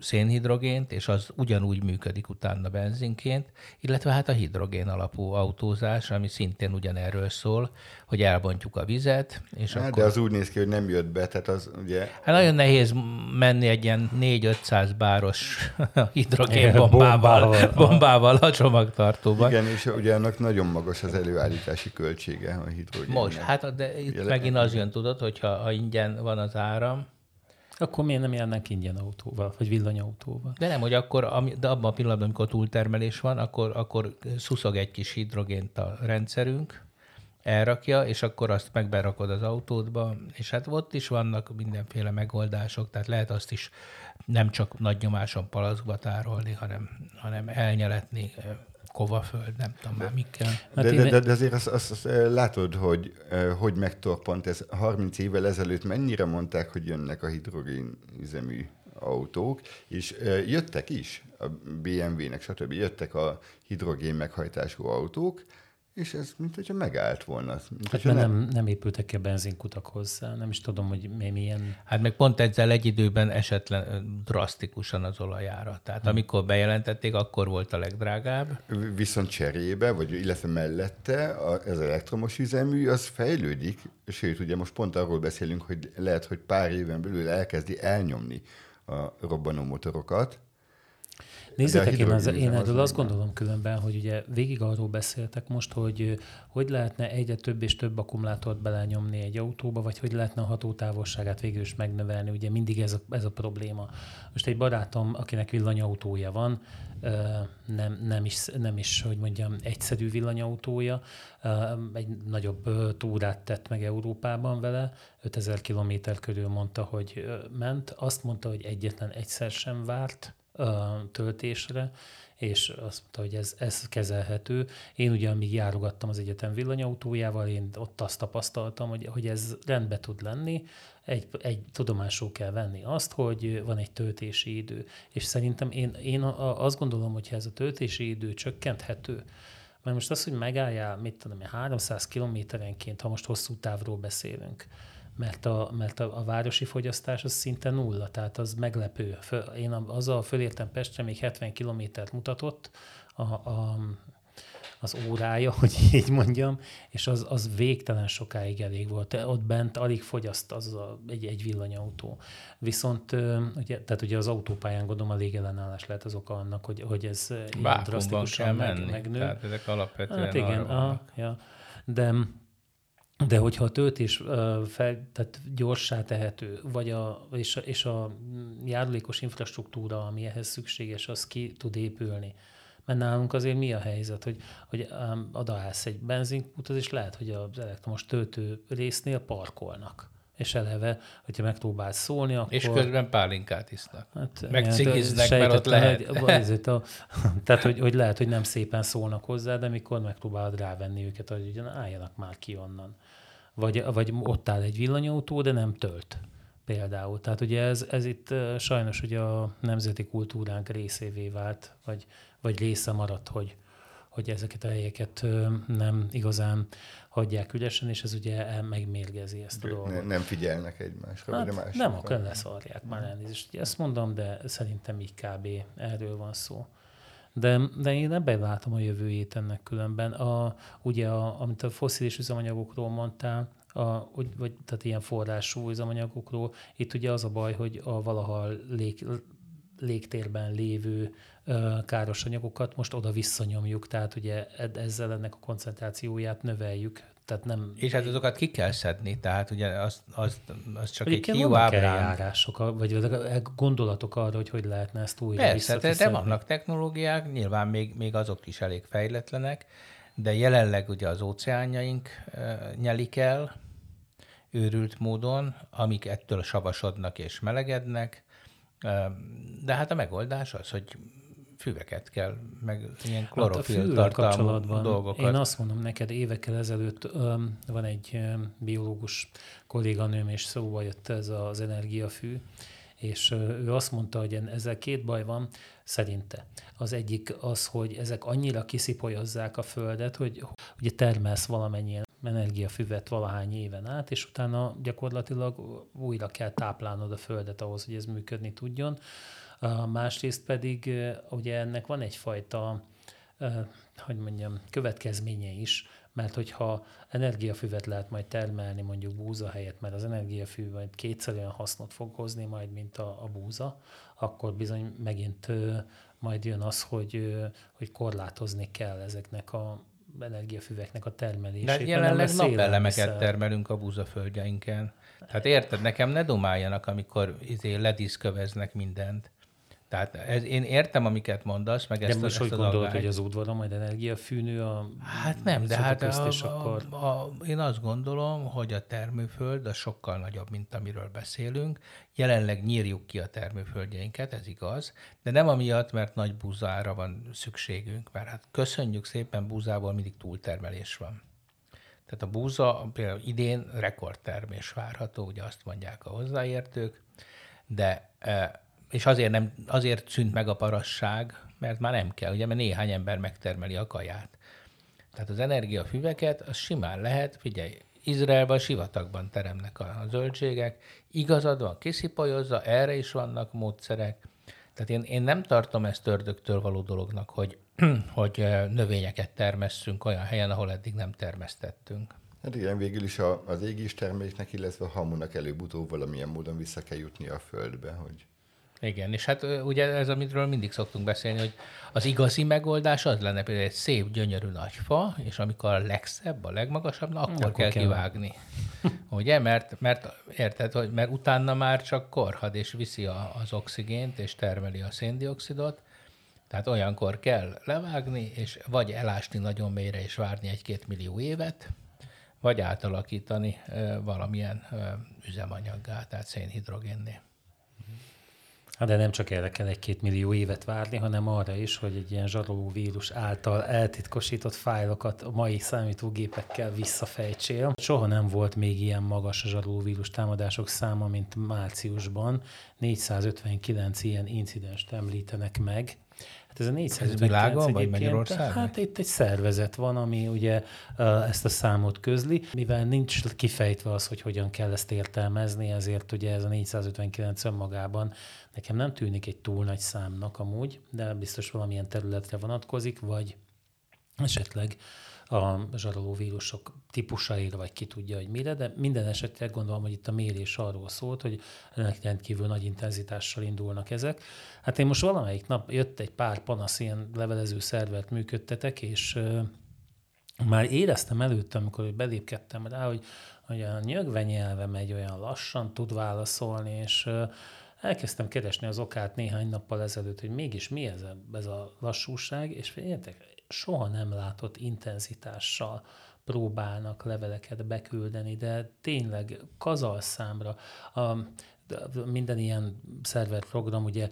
szénhidrogént, és az ugyanúgy működik utána benzinként, illetve hát a hidrogén alapú autózás, ami szintén ugyanerről szól, hogy elbontjuk a vizet, és hát, akkor... De az úgy néz ki, hogy nem jött be, tehát az ugye... Hát nagyon nehéz menni egy ilyen 4-500 báros hidrogénbombával bombával, a csomagtartóban. Igen, és ugye annak nagyon magas az előállítási költsége a hidrogén. Most, hát de itt Jelen... megint az jön, tudod, hogyha ha ingyen van az áram, akkor miért nem járnánk ingyen autóval, vagy villanyautóval? De nem, hogy akkor, de abban a pillanatban, amikor túltermelés van, akkor, akkor szuszog egy kis hidrogént a rendszerünk, elrakja, és akkor azt megberakod az autódba, és hát ott is vannak mindenféle megoldások, tehát lehet azt is nem csak nagy nyomáson palacba tárolni, hanem, hanem elnyeletni kovaföld, nem tudom már mikkel. Hát de, de, de, de azért azt, azt, azt látod, hogy hogy megtorpant ez 30 évvel ezelőtt mennyire mondták, hogy jönnek a hidrogén üzemű autók, és jöttek is a BMW-nek, stb. jöttek a hidrogén meghajtású autók, és ez, mint hogyha megállt volna. Mint hát mert nem, nem épültek ki a benzinkutak hozzá, nem is tudom, hogy mi, milyen... Hát meg pont ezzel egy időben esetlen drasztikusan az olajára. Tehát hmm. amikor bejelentették, akkor volt a legdrágább. Viszont cserébe, vagy illetve mellette a, ez elektromos üzemű, az fejlődik, sőt, ugye most pont arról beszélünk, hogy lehet, hogy pár éven belül elkezdi elnyomni a robbanó motorokat, Nézzétek, én, az, én erről az azt gondolom különben, hogy ugye végig arról beszéltek most, hogy hogy lehetne egyre több és több akkumulátort belenyomni egy autóba, vagy hogy lehetne a hatótávolságát végül is megnövelni. Ugye mindig ez a, ez a probléma. Most egy barátom, akinek villanyautója van, nem, nem, is, nem is, hogy mondjam, egyszerű villanyautója, egy nagyobb túrát tett meg Európában vele, 5000 kilométer körül mondta, hogy ment. Azt mondta, hogy egyetlen egyszer sem várt, töltésre, és azt mondta, hogy ez, ez kezelhető. Én ugye, amíg járogattam az egyetem villanyautójával, én ott azt tapasztaltam, hogy, hogy ez rendbe tud lenni, egy, egy tudomásul kell venni azt, hogy van egy töltési idő. És szerintem én, én azt gondolom, hogy ez a töltési idő csökkenthető, mert most az, hogy megálljál, mit tudom 300 kilométerenként, ha most hosszú távról beszélünk, mert a, mert a, a városi fogyasztás az szinte nulla, tehát az meglepő. Föl, én azzal fölértem Pestre, még 70 kilométert mutatott a, a, az órája, hogy így mondjam, és az, az végtelen sokáig elég volt. Ott bent alig fogyaszt az a, egy, egy villanyautó. Viszont ugye, tehát ugye az autópályán gondolom a légellenállás lehet az oka annak, hogy, hogy ez ilyen drasztikusan meg, megnő. Tehát ezek alapvetően hát igen, arra ja. De de hogyha a töltés fel, tehát gyorsá tehető, vagy a, és, a, és a járulékos infrastruktúra, ami ehhez szükséges, az ki tud épülni. Mert nálunk azért mi a helyzet, hogy, hogy odaállsz egy benzinkutat, és lehet, hogy az elektromos töltő résznél parkolnak. És eleve, hogyha megpróbálsz szólni, akkor... És közben pálinkát isznak. Hát, Meg cigiznek, mert ott lehet. Hogy, a, tehát, hogy, hogy lehet, hogy nem szépen szólnak hozzá, de mikor megpróbálod rávenni őket, hogy ugyan álljanak már ki onnan vagy, vagy ott áll egy villanyautó, de nem tölt például. Tehát ugye ez, ez itt sajnos ugye a nemzeti kultúránk részévé vált, vagy, vagy része maradt, hogy, hogy ezeket a helyeket nem igazán hagyják üresen, és ez ugye megmérgezi ezt a dolgot. Nem figyelnek egymásra, hát, vagy a Nem, akkor leszarják már elnézést. Ugye ezt mondom, de szerintem így kb. erről van szó. De, de én ebben látom a jövőjét ennek különben. A, ugye, a, amit a foszilis üzemanyagokról mondtál, a, vagy, tehát ilyen forrású üzemanyagokról, itt ugye az a baj, hogy a valaha lég, légtérben lévő ö, káros anyagokat most oda visszanyomjuk, tehát ugye ezzel ennek a koncentrációját növeljük. Tehát nem... És hát azokat ki kell szedni, tehát ugye az, az, az csak egy hiú ábrán. vagy gondolatok arra, hogy hogy lehetne ezt újra Persze, de, de vannak technológiák, nyilván még, még azok is elég fejletlenek, de jelenleg ugye az óceánjaink nyelik el őrült módon, amik ettől savasodnak és melegednek, de hát a megoldás az, hogy füveket kell, meg ilyen klorofil hát kapcsolatban dolgokat. Én azt mondom neked, évekkel ezelőtt um, van egy um, biológus kolléganőm, és szóba jött ez az energiafű, és ő azt mondta, hogy ezzel két baj van, szerinte. Az egyik az, hogy ezek annyira kiszipolyozzák a földet, hogy ugye termelsz valamennyi energiafüvet valahány éven át, és utána gyakorlatilag újra kell táplálnod a földet ahhoz, hogy ez működni tudjon. Másrészt pedig ugye ennek van egyfajta, hogy mondjam, következménye is, mert hogyha energiafüvet lehet majd termelni mondjuk búza helyett, mert az energiafű majd kétszer olyan hasznot fog hozni majd, mint a, a búza, akkor bizony megint majd jön az, hogy, hogy korlátozni kell ezeknek a energiafüveknek a termelését. De jelenleg napelemeket termelünk a búzaföldjeinken. Tehát érted, nekem ne dumáljanak, amikor izé lediszköveznek mindent. Tehát ez, én értem, amiket mondasz, meg de ezt, most ezt hogy gondolod, hogy az udvaron majd energiafűnő a Hát nem, de hát a, és akkor... a, a, én azt gondolom, hogy a termőföld az sokkal nagyobb, mint amiről beszélünk. Jelenleg nyírjuk ki a termőföldjeinket, ez igaz, de nem amiatt, mert nagy búzára van szükségünk, mert hát köszönjük szépen, búzából mindig túltermelés van. Tehát a búza például idén rekordtermés várható, ugye azt mondják a hozzáértők, de e, és azért, nem, azért szűnt meg a parasság, mert már nem kell, ugye, mert néhány ember megtermeli a kaját. Tehát az energiafüveket, az simán lehet, figyelj, Izraelben sivatagban teremnek a, a zöldségek, igazad van, kiszipolyozza, erre is vannak módszerek. Tehát én, én nem tartom ezt ördögtől való dolognak, hogy, hogy növényeket termesszünk olyan helyen, ahol eddig nem termesztettünk. Hát igen, végül is a, az égés terméknek, illetve a hamunak előbb-utóbb valamilyen módon vissza kell jutni a földbe, hogy igen, és hát ugye ez, amitről mindig szoktunk beszélni, hogy az igazi megoldás az lenne például egy szép, gyönyörű nagy fa, és amikor a legszebb, a legmagasabb, na, akkor, akkor kell, kell kivágni. ugye? Mert, mert érted, hogy mert utána már csak korhad, és viszi a, az oxigént, és termeli a széndiokszidot, tehát olyankor kell levágni, és vagy elásni nagyon mélyre, és várni egy-két millió évet, vagy átalakítani e, valamilyen e, üzemanyaggá, tehát szénhidrogénné. Hát de nem csak erre kell egy-két millió évet várni, hanem arra is, hogy egy ilyen zsaroló vírus által eltitkosított fájlokat a mai számítógépekkel visszafejtsél. Soha nem volt még ilyen magas a zsaroló vírus támadások száma, mint márciusban. 459 ilyen incidenst említenek meg. Hát ez a 459 ez világon, vagy Magyarországon? Hát itt egy szervezet van, ami ugye ezt a számot közli. Mivel nincs kifejtve az, hogy hogyan kell ezt értelmezni, ezért ugye ez a 459 önmagában nekem nem tűnik egy túl nagy számnak amúgy, de biztos valamilyen területre vonatkozik, vagy esetleg a zsaroló vírusok típusaira, vagy ki tudja, hogy mire, de minden esetre gondolom, hogy itt a mérés arról szólt, hogy rendkívül nagy intenzitással indulnak ezek. Hát én most valamelyik nap jött egy pár panasz, ilyen levelező szervert működtetek, és már éreztem előtte, amikor belépkedtem rá, hogy, hogy a nyögve nyelve megy olyan lassan, tud válaszolni, és elkezdtem keresni az okát néhány nappal ezelőtt, hogy mégis mi ez a, ez a lassúság, és figyeljetek, soha nem látott intenzitással próbálnak leveleket beküldeni, de tényleg kazalszámra. A, minden ilyen szerver program, ugye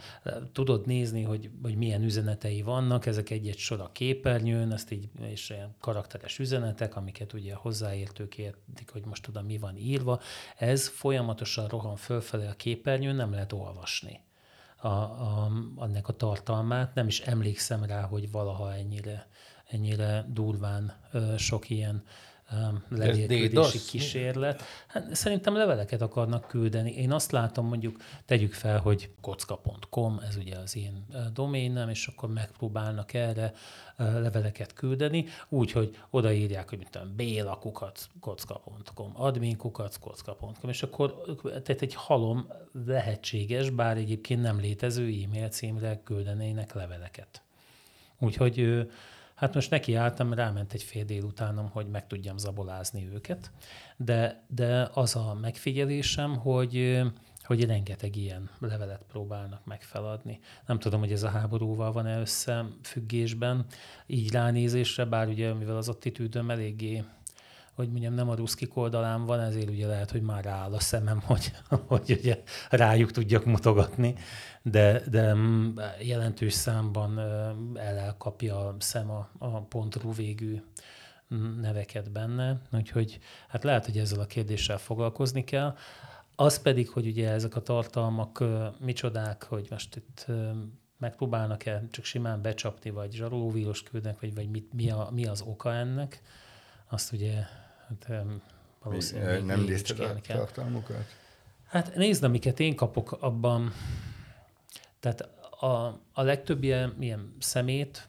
tudod nézni, hogy, hogy milyen üzenetei vannak, ezek egy-egy sor a képernyőn, ezt így, és ilyen karakteres üzenetek, amiket ugye hozzáértők értik, hogy most tudom, mi van írva. Ez folyamatosan rohan fölfelé a képernyőn, nem lehet olvasni a, a, annak a tartalmát. Nem is emlékszem rá, hogy valaha ennyire, ennyire durván ö, sok ilyen levélküldési kísérlet. Hát, szerintem leveleket akarnak küldeni. Én azt látom, mondjuk tegyük fel, hogy kocka.com, ez ugye az én doménem, és akkor megpróbálnak erre leveleket küldeni, úgy, hogy odaírják, hogy mit tudom, bélakukat kocka.com, adminkukat kocka.com, és akkor tehát egy halom lehetséges, bár egyébként nem létező e-mail címre küldenének leveleket. Úgyhogy Hát most neki álltam, ráment egy fél délutánom, hogy meg tudjam zabolázni őket, de, de az a megfigyelésem, hogy hogy rengeteg ilyen levelet próbálnak megfeladni. Nem tudom, hogy ez a háborúval van-e összefüggésben, így ránézésre, bár ugye mivel az attitűdöm eléggé hogy mondjam, nem a ruszkik oldalán van, ezért ugye lehet, hogy már áll a szemem, hogy, hogy ugye rájuk tudjak mutogatni, de, de jelentős számban elkapja a szem a, a pontru végű neveket benne, úgyhogy hát lehet, hogy ezzel a kérdéssel foglalkozni kell. Az pedig, hogy ugye ezek a tartalmak micsodák, hogy most itt megpróbálnak-e csak simán becsapni, vagy zsarolóvíros küldnek, vagy, vagy mit, mi, a, mi az oka ennek, azt ugye hát, valószínűleg nem nézted a tartalmukat? Hát nézd, amiket én kapok abban, tehát a, a legtöbb ilyen, ilyen szemét,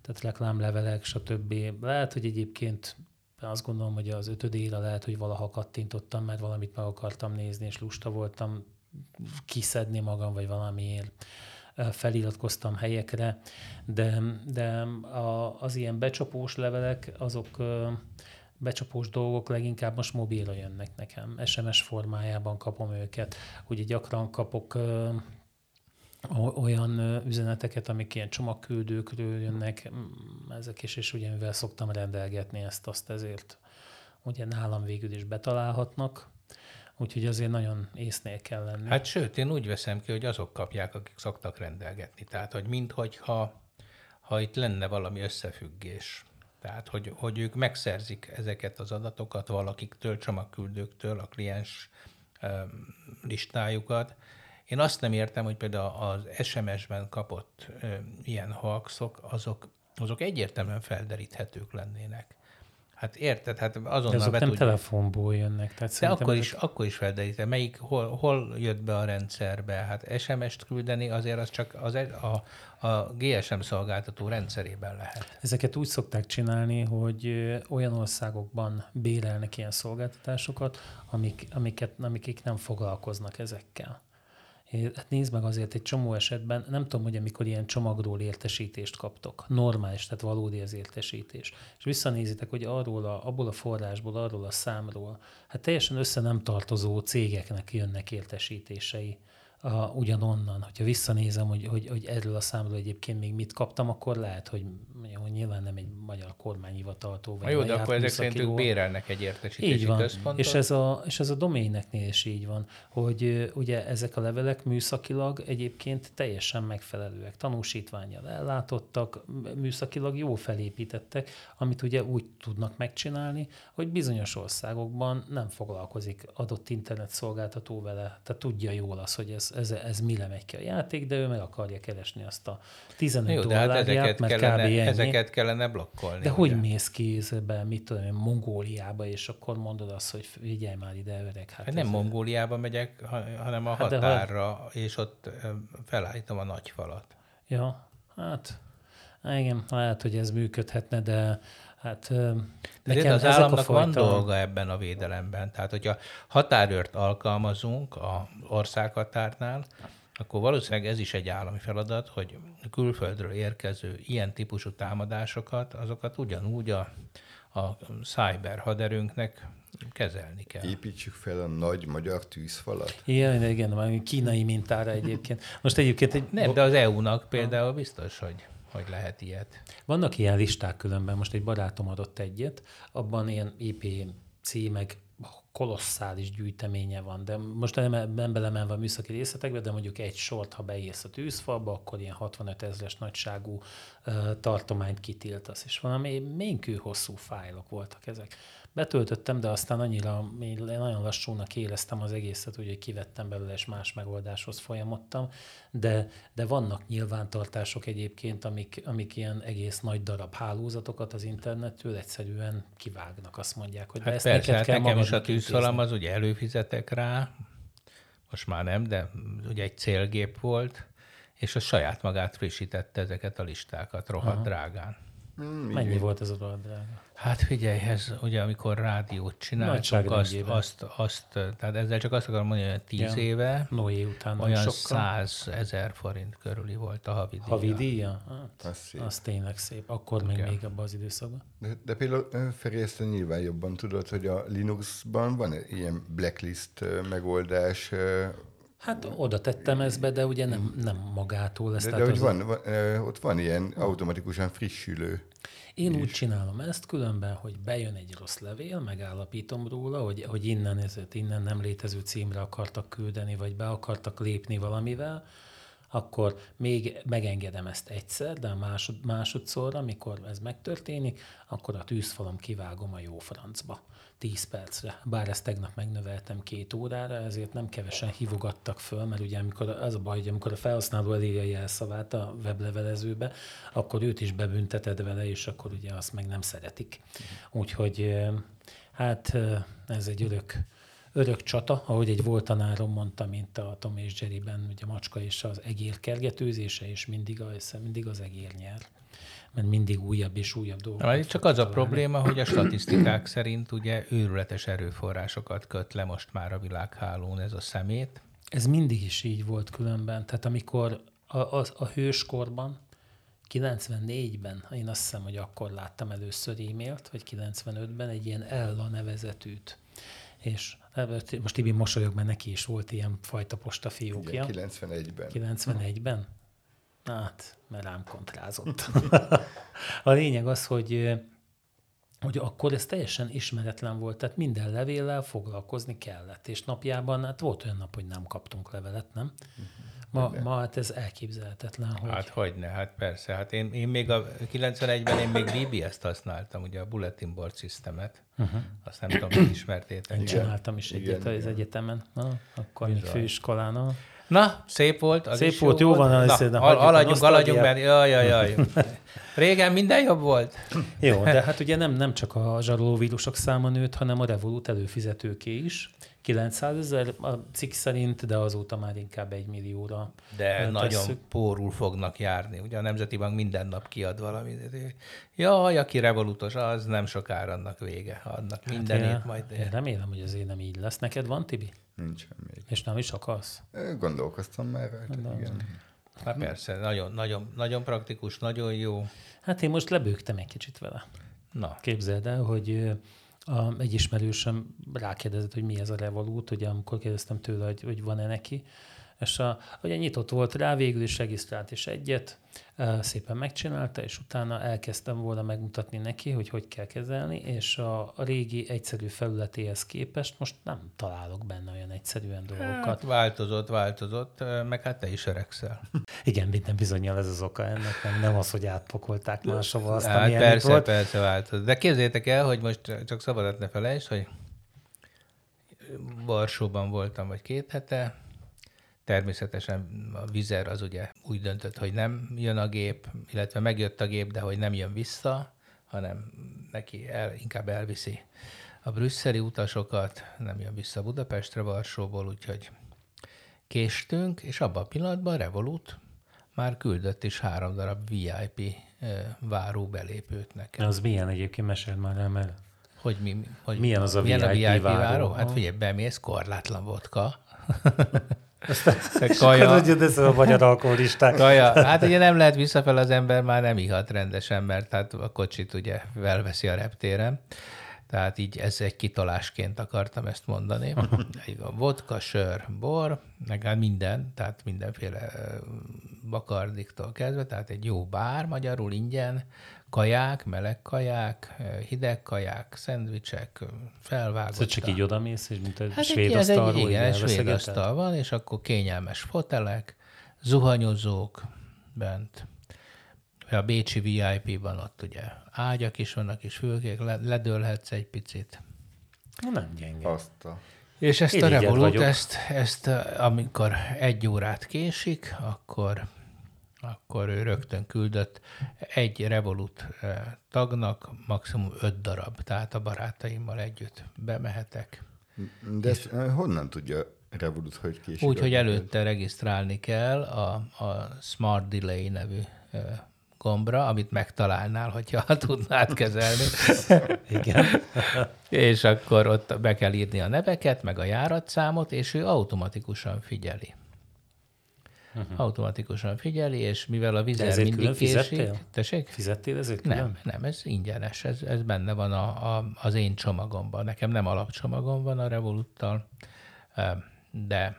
tehát reklámlevelek, stb. Lehet, hogy egyébként azt gondolom, hogy az ötödére lehet, hogy valaha kattintottam, mert valamit meg akartam nézni, és lusta voltam kiszedni magam, vagy valamiért feliratkoztam helyekre, de, de a, az ilyen becsapós levelek, azok becsapós dolgok leginkább most mobilra jönnek nekem. SMS formájában kapom őket. Ugye gyakran kapok olyan üzeneteket, amik ilyen csomagküldőkről jönnek, ezek is, és ugye mivel szoktam rendelgetni ezt, azt ezért ugye nálam végül is betalálhatnak, úgyhogy azért nagyon észnél kell lenni. Hát sőt, én úgy veszem ki, hogy azok kapják, akik szoktak rendelgetni. Tehát, hogy minthogyha ha itt lenne valami összefüggés. Tehát, hogy, hogy ők megszerzik ezeket az adatokat valakiktől, csomagküldőktől, a kliens listájukat, én azt nem értem, hogy például az SMS-ben kapott ilyen halkszok, azok, azok egyértelműen felderíthetők lennének. Hát érted, hát azonnal De azok nem tudja. telefonból jönnek. Tehát De akkor ezek... is, akkor is felderítem. Melyik, hol, hol jött be a rendszerbe? Hát SMS-t küldeni azért az csak az, a, a GSM szolgáltató rendszerében lehet. Ezeket úgy szokták csinálni, hogy olyan országokban bérelnek ilyen szolgáltatásokat, amik, amiket, amikik nem foglalkoznak ezekkel. Hát nézd meg azért egy csomó esetben, nem tudom, hogy amikor ilyen csomagról értesítést kaptok, normális, tehát valódi az értesítés, és visszanézitek, hogy arról a, abból a forrásból, arról a számról, hát teljesen össze nem tartozó cégeknek jönnek értesítései a, ugyanonnan. Hogyha visszanézem, hogy, hogy, hogy erről a számról egyébként még mit kaptam, akkor lehet, hogy, hogy nyilván nem egy magyar kormányhivataltól. Vagy jó, de akkor ezek szerint ők bérelnek egy értesítési így van. központot. És ez, a, és ez a doméneknél is így van, hogy ugye ezek a levelek műszakilag egyébként teljesen megfelelőek. Tanúsítványjal ellátottak, műszakilag jó felépítettek, amit ugye úgy tudnak megcsinálni, hogy bizonyos országokban nem foglalkozik adott internet szolgáltató vele, tehát tudja jól az, hogy ez, ez, ez mire megy ki a játék, de ő meg akarja keresni azt a 15 Jó, de hát dollárját, ezeket mert kellene, kb. ennyi. ezeket kellene blokkolni. De ugye? hogy mész ki ezbe, mit tudom én, Mongóliába, és akkor mondod azt, hogy figyelj már ide, öreg. Hát Hát nem ez- Mongóliába megyek, ha- hanem a Hát de ha- határra, és ott felállítom a nagy falat. Ja, hát igen, lehet, hogy ez működhetne, de hát De nekem az államnak a fajta... van dolga ebben a védelemben. Tehát, hogyha határőrt alkalmazunk a országhatárnál, akkor valószínűleg ez is egy állami feladat, hogy külföldről érkező ilyen típusú támadásokat, azokat ugyanúgy a, a cyber haderőnknek kezelni kell. Építsük fel a nagy magyar tűzfalat. Igen, igen, valami kínai mintára egyébként. Most egyébként egy, Nem, de az EU-nak például biztos, hogy, hogy lehet ilyet. Vannak ilyen listák különben, most egy barátom adott egyet, abban ilyen IP címek kolosszális gyűjteménye van, de most nem, nem belemenve a műszaki részletekbe, de mondjuk egy sort, ha beírsz a tűzfalba, akkor ilyen 65 ezres nagyságú uh, tartományt kitiltasz, és valami ménkű hosszú fájlok voltak ezek. Betöltöttem, de aztán annyira én nagyon lassúnak éreztem az egészet, hogy kivettem belőle, és más megoldáshoz folyamodtam, de, de vannak nyilvántartások egyébként, amik, amik ilyen egész nagy darab hálózatokat az internettől egyszerűen kivágnak, azt mondják, hogy Hát ezt persze, neked hát kell nekem is a tűzfalam az ugye előfizetek rá, most már nem, de ugye egy célgép volt, és a saját magát frissítette ezeket a listákat rohadt Aha. drágán. Hmm, Mennyi volt ez a dolog, drága? Hát figyelj, ez ugye amikor rádiót csináltunk, azt, azt, azt, tehát ezzel csak azt akarom mondani, hogy tíz Ja. éve Noé után olyan. 100 ezer forint körüli volt a havidíja. Havi díja? Hát, Az szép. az tényleg szép. Akkor még, Igen. még abban az időszakban. De, de például Feri, ezt nyilván jobban tudod, hogy a Linuxban van ilyen blacklist megoldás, Hát oda tettem ezt be, de ugye nem, nem magától. Ezt de, de hogy van, van, ott van ilyen automatikusan frissülő. Én úgy csinálom ezt különben, hogy bejön egy rossz levél, megállapítom róla, hogy, hogy innen, ezért innen nem létező címre akartak küldeni, vagy be akartak lépni valamivel, akkor még megengedem ezt egyszer, de a másod, másodszorra, amikor ez megtörténik, akkor a tűzfalom kivágom a jó francba. 10 percre. Bár ezt tegnap megnöveltem két órára, ezért nem kevesen hívogattak föl, mert ugye amikor az a baj, hogy amikor a felhasználó elírja a jelszavát a weblevelezőbe, akkor őt is bebünteted vele, és akkor ugye azt meg nem szeretik. Úgyhogy hát ez egy örök, örök csata, ahogy egy volt tanárom mondta, mint a Tom és Jerryben, ugye a macska és az egér kergetőzése, és mindig, a, mindig az egér nyer mert mindig újabb és újabb dolgok. Na, csak az találni. a probléma, hogy a statisztikák szerint ugye őrületes erőforrásokat köt le most már a világhálón ez a szemét. Ez mindig is így volt különben. Tehát amikor a, a, a hőskorban, 94-ben, én azt hiszem, hogy akkor láttam először e-mailt, vagy 95-ben egy ilyen Ella nevezetűt. És most Tibi mosolyog, mert neki is volt ilyen fajta postafiókja. Igen, 91-ben. 91-ben? Hát, mert rám kontrázott. a lényeg az, hogy hogy akkor ez teljesen ismeretlen volt, tehát minden levéllel foglalkozni kellett, és napjában, hát volt olyan nap, hogy nem kaptunk levelet, nem? Ma, ma hát ez elképzelhetetlen. Hogy... Hát hogyne, hát persze. Hát én, én még a 91-ben én még BBS-t használtam, ugye a Bulletin Board Systemet. Uh-huh. Azt nem tudom, hogy ismertétek. Én csináltam is egyet az egyetemen, na, akkor még főiskolán. Na, szép volt. Az szép volt, jó volt. van. Na, Na, haladjunk, haladjunk, mert jaj, jaj, jaj. Régen minden jobb volt. Jó, de hát ugye nem, nem csak a zsarolóvírusok száma nőtt, hanem a Revolut előfizetőké is. 900 ezer a cikk szerint, de azóta már inkább egy millióra. De tesszük. nagyon pórul fognak járni. Ugye a Nemzeti Bank minden nap kiad valamit. Jaj, aki revolutos, az nem sokára annak vége. Annak hát mindenét majd. Én remélem, hogy azért nem így lesz. Neked van, Tibi? Nincsen még. És nem is akarsz? Gondolkoztam már rajta, igen. Hát persze, nagyon, nagyon, nagyon praktikus, nagyon jó. Hát én most lebőgtem egy kicsit vele. Na. Képzeld el, hogy a, egy ismerősöm rákérdezett, hogy mi ez a Revolut, ugye amikor kérdeztem tőle, hogy, hogy van-e neki, és a, ugye nyitott volt rá, végül is regisztrált is egyet, szépen megcsinálta, és utána elkezdtem volna megmutatni neki, hogy hogy kell kezelni, és a, a régi egyszerű felületéhez képest most nem találok benne olyan egyszerűen dolgokat. Hát, változott, változott, meg hát te is öregszel. Igen, minden bizonyal ez az oka ennek, nem, nem az, hogy átpakolták máshova azt, hát, persze, volt. persze változott. De képzétek el, hogy most csak szabadat ne felejtsd, hogy Varsóban voltam vagy két hete, Természetesen a vizer az ugye úgy döntött, hogy nem jön a gép, illetve megjött a gép, de hogy nem jön vissza, hanem neki el, inkább elviszi a brüsszeli utasokat, nem jön vissza Budapestre, Varsóból, úgyhogy késtünk, és abban a pillanatban Revolut már küldött is három darab VIP váró belépőt nekem. Az milyen egyébként, mesél már el, mert... Hogy, mi, hogy milyen az a milyen VIP, a VIP váró? váró? Hát figyelj, bemész, korlátlan vodka. kaja. Akkor ez a magyar alkoholisták. Kaja. Hát ugye nem lehet visszafel, az ember már nem ihat rendesen, mert hát a kocsit ugye felveszi a reptéren. Tehát így ez egy kitolásként akartam ezt mondani. A vodka, sör, bor, meg hát minden, tehát mindenféle bakardiktól kezdve, tehát egy jó bár magyarul ingyen, kaják, meleg kaják, hideg kaják, szendvicsek, felvágott. Szóval csak így odamész, és mint egy hát svéd ez egy, igen, svéd asztal van, és akkor kényelmes fotelek, zuhanyozók bent. A Bécsi VIP-ban ott ugye ágyak is vannak, és fülkék, ledőlhetsz egy picit. Nem gyenge. Azt a... És ezt Én a Revolut, ezt, ezt, amikor egy órát késik, akkor akkor ő rögtön küldött egy Revolut eh, tagnak maximum öt darab, tehát a barátaimmal együtt bemehetek. De ezt eh, honnan tudja Revolut, hogy késik? Úgy, hogy előtte regisztrálni kell a, a Smart Delay nevű eh, gombra, amit megtalálnál, hogyha tudnád kezelni. Igen. és akkor ott be kell írni a neveket, meg a járatszámot, és ő automatikusan figyeli uh-huh. automatikusan figyeli, és mivel a vizer mindig külön késik... Fizettél? Tessék? Fizettél ezért külön? Nem, nem, ez ingyenes, ez, ez benne van a, a, az én csomagomban. Nekem nem alapcsomagom van a Revoluttal, de,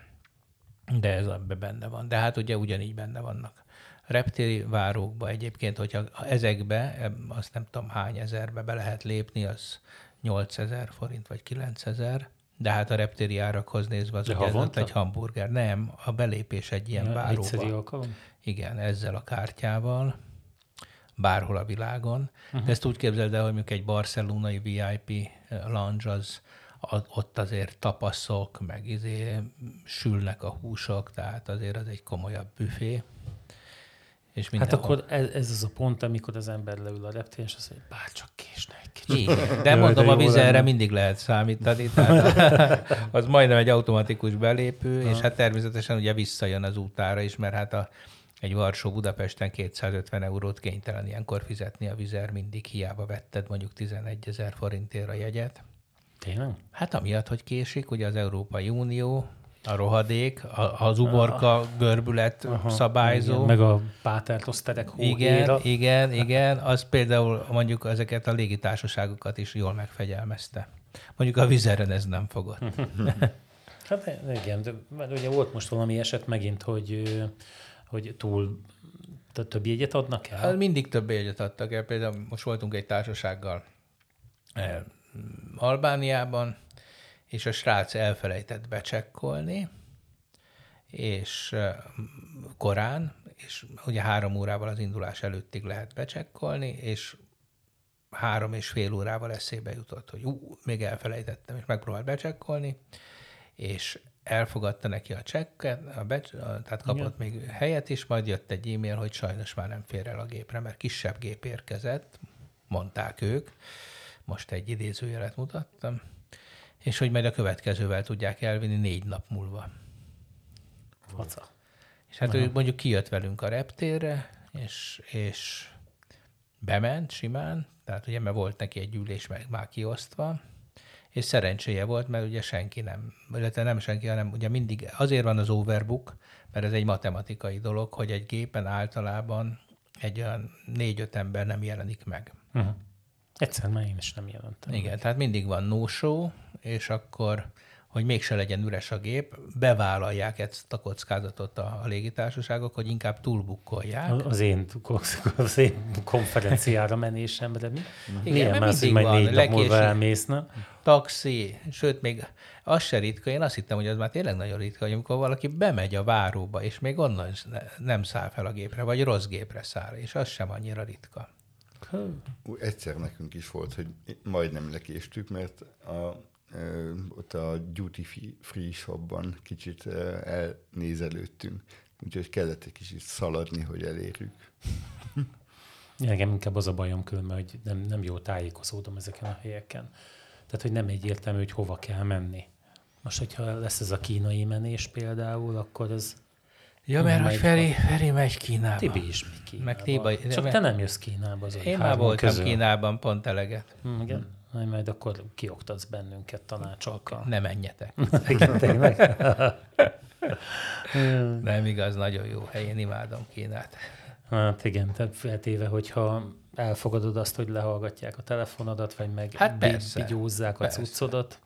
de ez benne van. De hát ugye ugyanígy benne vannak. Reptéri várókba egyébként, hogyha ezekbe, azt nem tudom hány ezerbe be lehet lépni, az 8000 forint vagy 9000, de hát a reptéri árakhoz nézve az ugye egy hamburger. Nem, a belépés egy ilyen ja, alkalom? Igen, ezzel a kártyával, bárhol a világon. Uh-huh. De ezt úgy képzeld el, hogy mondjuk egy barcelonai VIP eh, lounge az ott azért tapaszok, meg izé sülnek a húsok, tehát azért az egy komolyabb büfé. És Hát mindenhol. akkor ez, ez az a pont, amikor az ember leül a reptéren, és azt mondja, bár csak késne egy kicsit. Igen. De Jaj, mondom, de a lenne. mindig lehet számítani, tehát az majdnem egy automatikus belépő, és hát természetesen ugye visszajön az útára is, mert hát a, egy Varsó Budapesten 250 eurót kénytelen ilyenkor fizetni a vizer, mindig hiába vetted mondjuk 11 ezer forintért a jegyet. Tényleg? Hát amiatt, hogy késik, ugye az Európai Unió, a rohadék, a- az uborka görbület szabályzó. Igen, meg a pátert oszterek Igen, hóhéra. igen, igen, az például mondjuk ezeket a légitársaságokat is jól megfegyelmezte. Mondjuk a vizeren ez nem fogott. Hát igen, de, ugye volt most valami eset megint, hogy, hogy túl több jegyet adnak Hát el. mindig több jegyet adtak el. Például most voltunk egy társasággal eh, Albániában, és a srác elfelejtett becsekkolni, és korán, és ugye három órával az indulás előttig lehet becsekkolni, és három és fél órával eszébe jutott, hogy ú, még elfelejtettem, és megpróbált becsekkolni, és elfogadta neki a csekket, a becs, a, tehát kapott még helyet is, majd jött egy e-mail, hogy sajnos már nem fér el a gépre, mert kisebb gép érkezett, mondták ők, most egy idézőjelet mutattam, és hogy majd a következővel tudják elvinni négy nap múlva. Faca. És hát ő mondjuk kijött velünk a reptérre, és, és bement simán, tehát ugye mert volt neki egy ülés meg már kiosztva, és szerencséje volt, mert ugye senki nem, illetve nem senki, hanem ugye mindig azért van az overbook, mert ez egy matematikai dolog, hogy egy gépen általában egy olyan négy-öt ember nem jelenik meg. Uh-huh. Egyszer már én is nem jelentem. Igen, tehát mindig van no show, és akkor, hogy mégse legyen üres a gép, bevállalják ezt a kockázatot a, a légitársaságok, hogy inkább túlbukkolják. Az én, az én konferenciára menésemre mi? Igen, Milyen más, hogy majd négy nap múlva elmész, na? taxi, sőt, még az se ritka, én azt hittem, hogy az már tényleg nagyon ritka, hogy amikor valaki bemegy a váróba, és még onnan nem száll fel a gépre, vagy rossz gépre száll, és az sem annyira ritka. Egyszer nekünk is volt, hogy majdnem lekéstük, mert a, ö, ott a duty free- shopban kicsit ö, elnézelődtünk. Úgyhogy kellett egy kicsit szaladni, hogy elérjük. Nekem inkább az a bajom különben, hogy nem, nem jól tájékozódom ezeken a helyeken. Tehát, hogy nem egyértelmű, hogy hova kell menni. Most, hogyha lesz ez a kínai menés például, akkor ez Ja, mert hogy Feri, Feri megy Kínába. Tibi is megy Kínába. Meg Tibi- Csak te nem jössz Kínába az Én már voltam Kínában pont eleget. Hm, igen. Majd, majd akkor kioktatsz bennünket tanácsokkal. Ne menjetek. Tényleg. Nem igaz, nagyon jó hely, én imádom Kínát. Hát igen, tehát feltéve, hogyha elfogadod azt, hogy lehallgatják a telefonodat, vagy meg Hát persze. bigyózzák a cuccodat,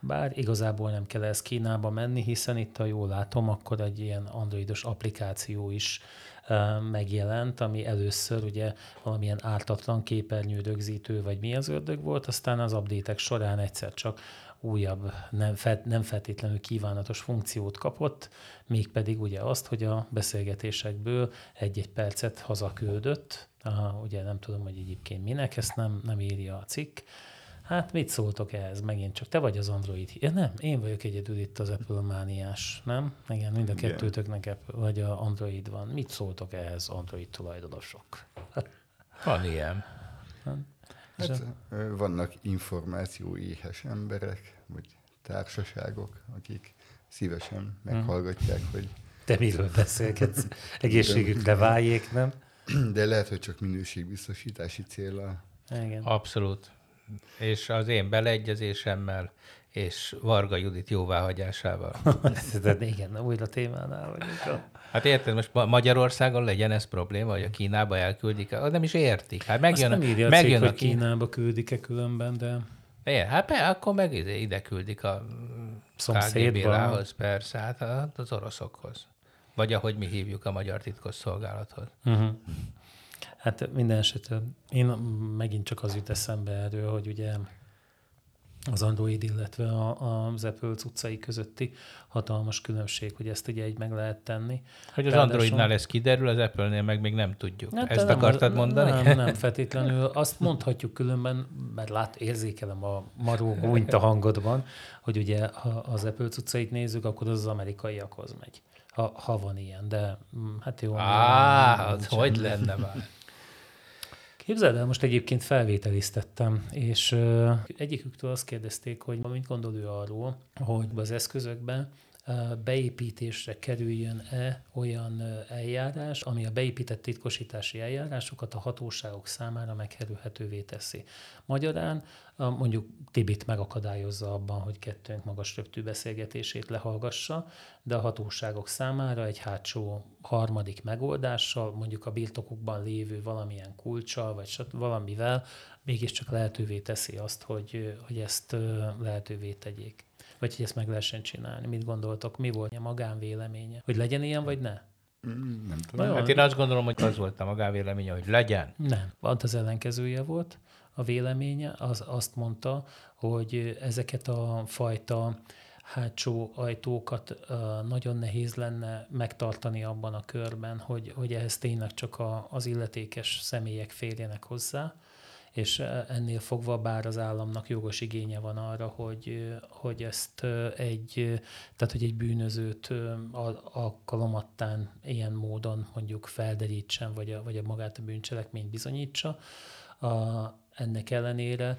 bár igazából nem kell ez Kínába menni, hiszen itt, ha jól látom, akkor egy ilyen androidos applikáció is megjelent, ami először ugye valamilyen ártatlan képernyő rögzítő, vagy mi az ördög volt, aztán az update során egyszer csak újabb, nem, fel, nem feltétlenül kívánatos funkciót kapott, mégpedig ugye azt, hogy a beszélgetésekből egy-egy percet hazaküldött, ugye nem tudom, hogy egyébként minek, ezt nem, nem írja a cikk. Hát mit szóltok ehhez megint csak? Te vagy az Android. Ja, nem, én vagyok egyedül itt az Apple mániás, nem? Igen, mind a kettőtöknek Apple, vagy a Android van. Mit szóltok ehhez, Android tulajdonosok? Van ilyen. Hát, vannak információéhes emberek, vagy társaságok, akik szívesen meghallgatják, hogy Te miről beszélgetsz? Egészségükre váljék, nem? de lehet, hogy csak minőségbiztosítási célra. Igen. Abszolút. És az én beleegyezésemmel és Varga Judit jóváhagyásával. De igen, újra témánál vagyunk. Hát érted, most Ma- Magyarországon legyen ez probléma, hogy a Kínába elküldik, az nem is értik. Hát Azt megjön, nem írja a megjön cég, a hogy. Kínába küldik-e különben, de Igen, hát akkor meg ide, ide küldik a. KGB-lához, persze, hát az oroszokhoz. Vagy ahogy mi hívjuk a magyar titkos szolgálathoz. Uh-huh. Hát minden esetre én megint csak az jut eszembe erről, hogy ugye az Android, illetve a, az Apple cuccai közötti hatalmas különbség, hogy ezt ugye egy meg lehet tenni. Hogy az Ráadásul- Androidnál ez kiderül, az Apple-nél meg még nem tudjuk. Hát Ezt nem, akartad mondani? Nem, nem feltétlenül. Azt mondhatjuk különben, mert lát, érzékelem a maró gúnyt a hangodban, hogy ugye ha az Apple cuccait nézzük, akkor az az amerikaiakhoz megy. Ha, ha van ilyen, de mm, hát jó. Á, hogy lenne már? Képzeld el, most egyébként felvételiztettem, és egyiküktől azt kérdezték, hogy mit gondol ő arról, hogy az eszközökben beépítésre kerüljön-e olyan eljárás, ami a beépített titkosítási eljárásokat a hatóságok számára megkerülhetővé teszi. Magyarán mondjuk Tibit megakadályozza abban, hogy kettőnk magas röptű beszélgetését lehallgassa, de a hatóságok számára egy hátsó harmadik megoldással, mondjuk a birtokukban lévő valamilyen kulccsal, vagy valamivel mégiscsak lehetővé teszi azt, hogy, hogy ezt lehetővé tegyék. Vagy hogy ezt meg lehessen csinálni. Mit gondoltok? Mi volt a magánvéleménye? Hogy legyen ilyen, vagy ne? Nem tudom. Na jó, Hát én azt gondolom, hogy az volt a magávéleménye, hogy legyen. Nem. Pont az ellenkezője volt a véleménye. Az azt mondta, hogy ezeket a fajta hátsó ajtókat ö, nagyon nehéz lenne megtartani abban a körben, hogy, hogy ehhez tényleg csak a, az illetékes személyek férjenek hozzá, és ö, ennél fogva bár az államnak jogos igénye van arra, hogy, ö, hogy ezt ö, egy, tehát hogy egy bűnözőt alkalomattán ilyen módon mondjuk felderítsen, vagy a, vagy a magát a bűncselekményt bizonyítsa, a, ennek ellenére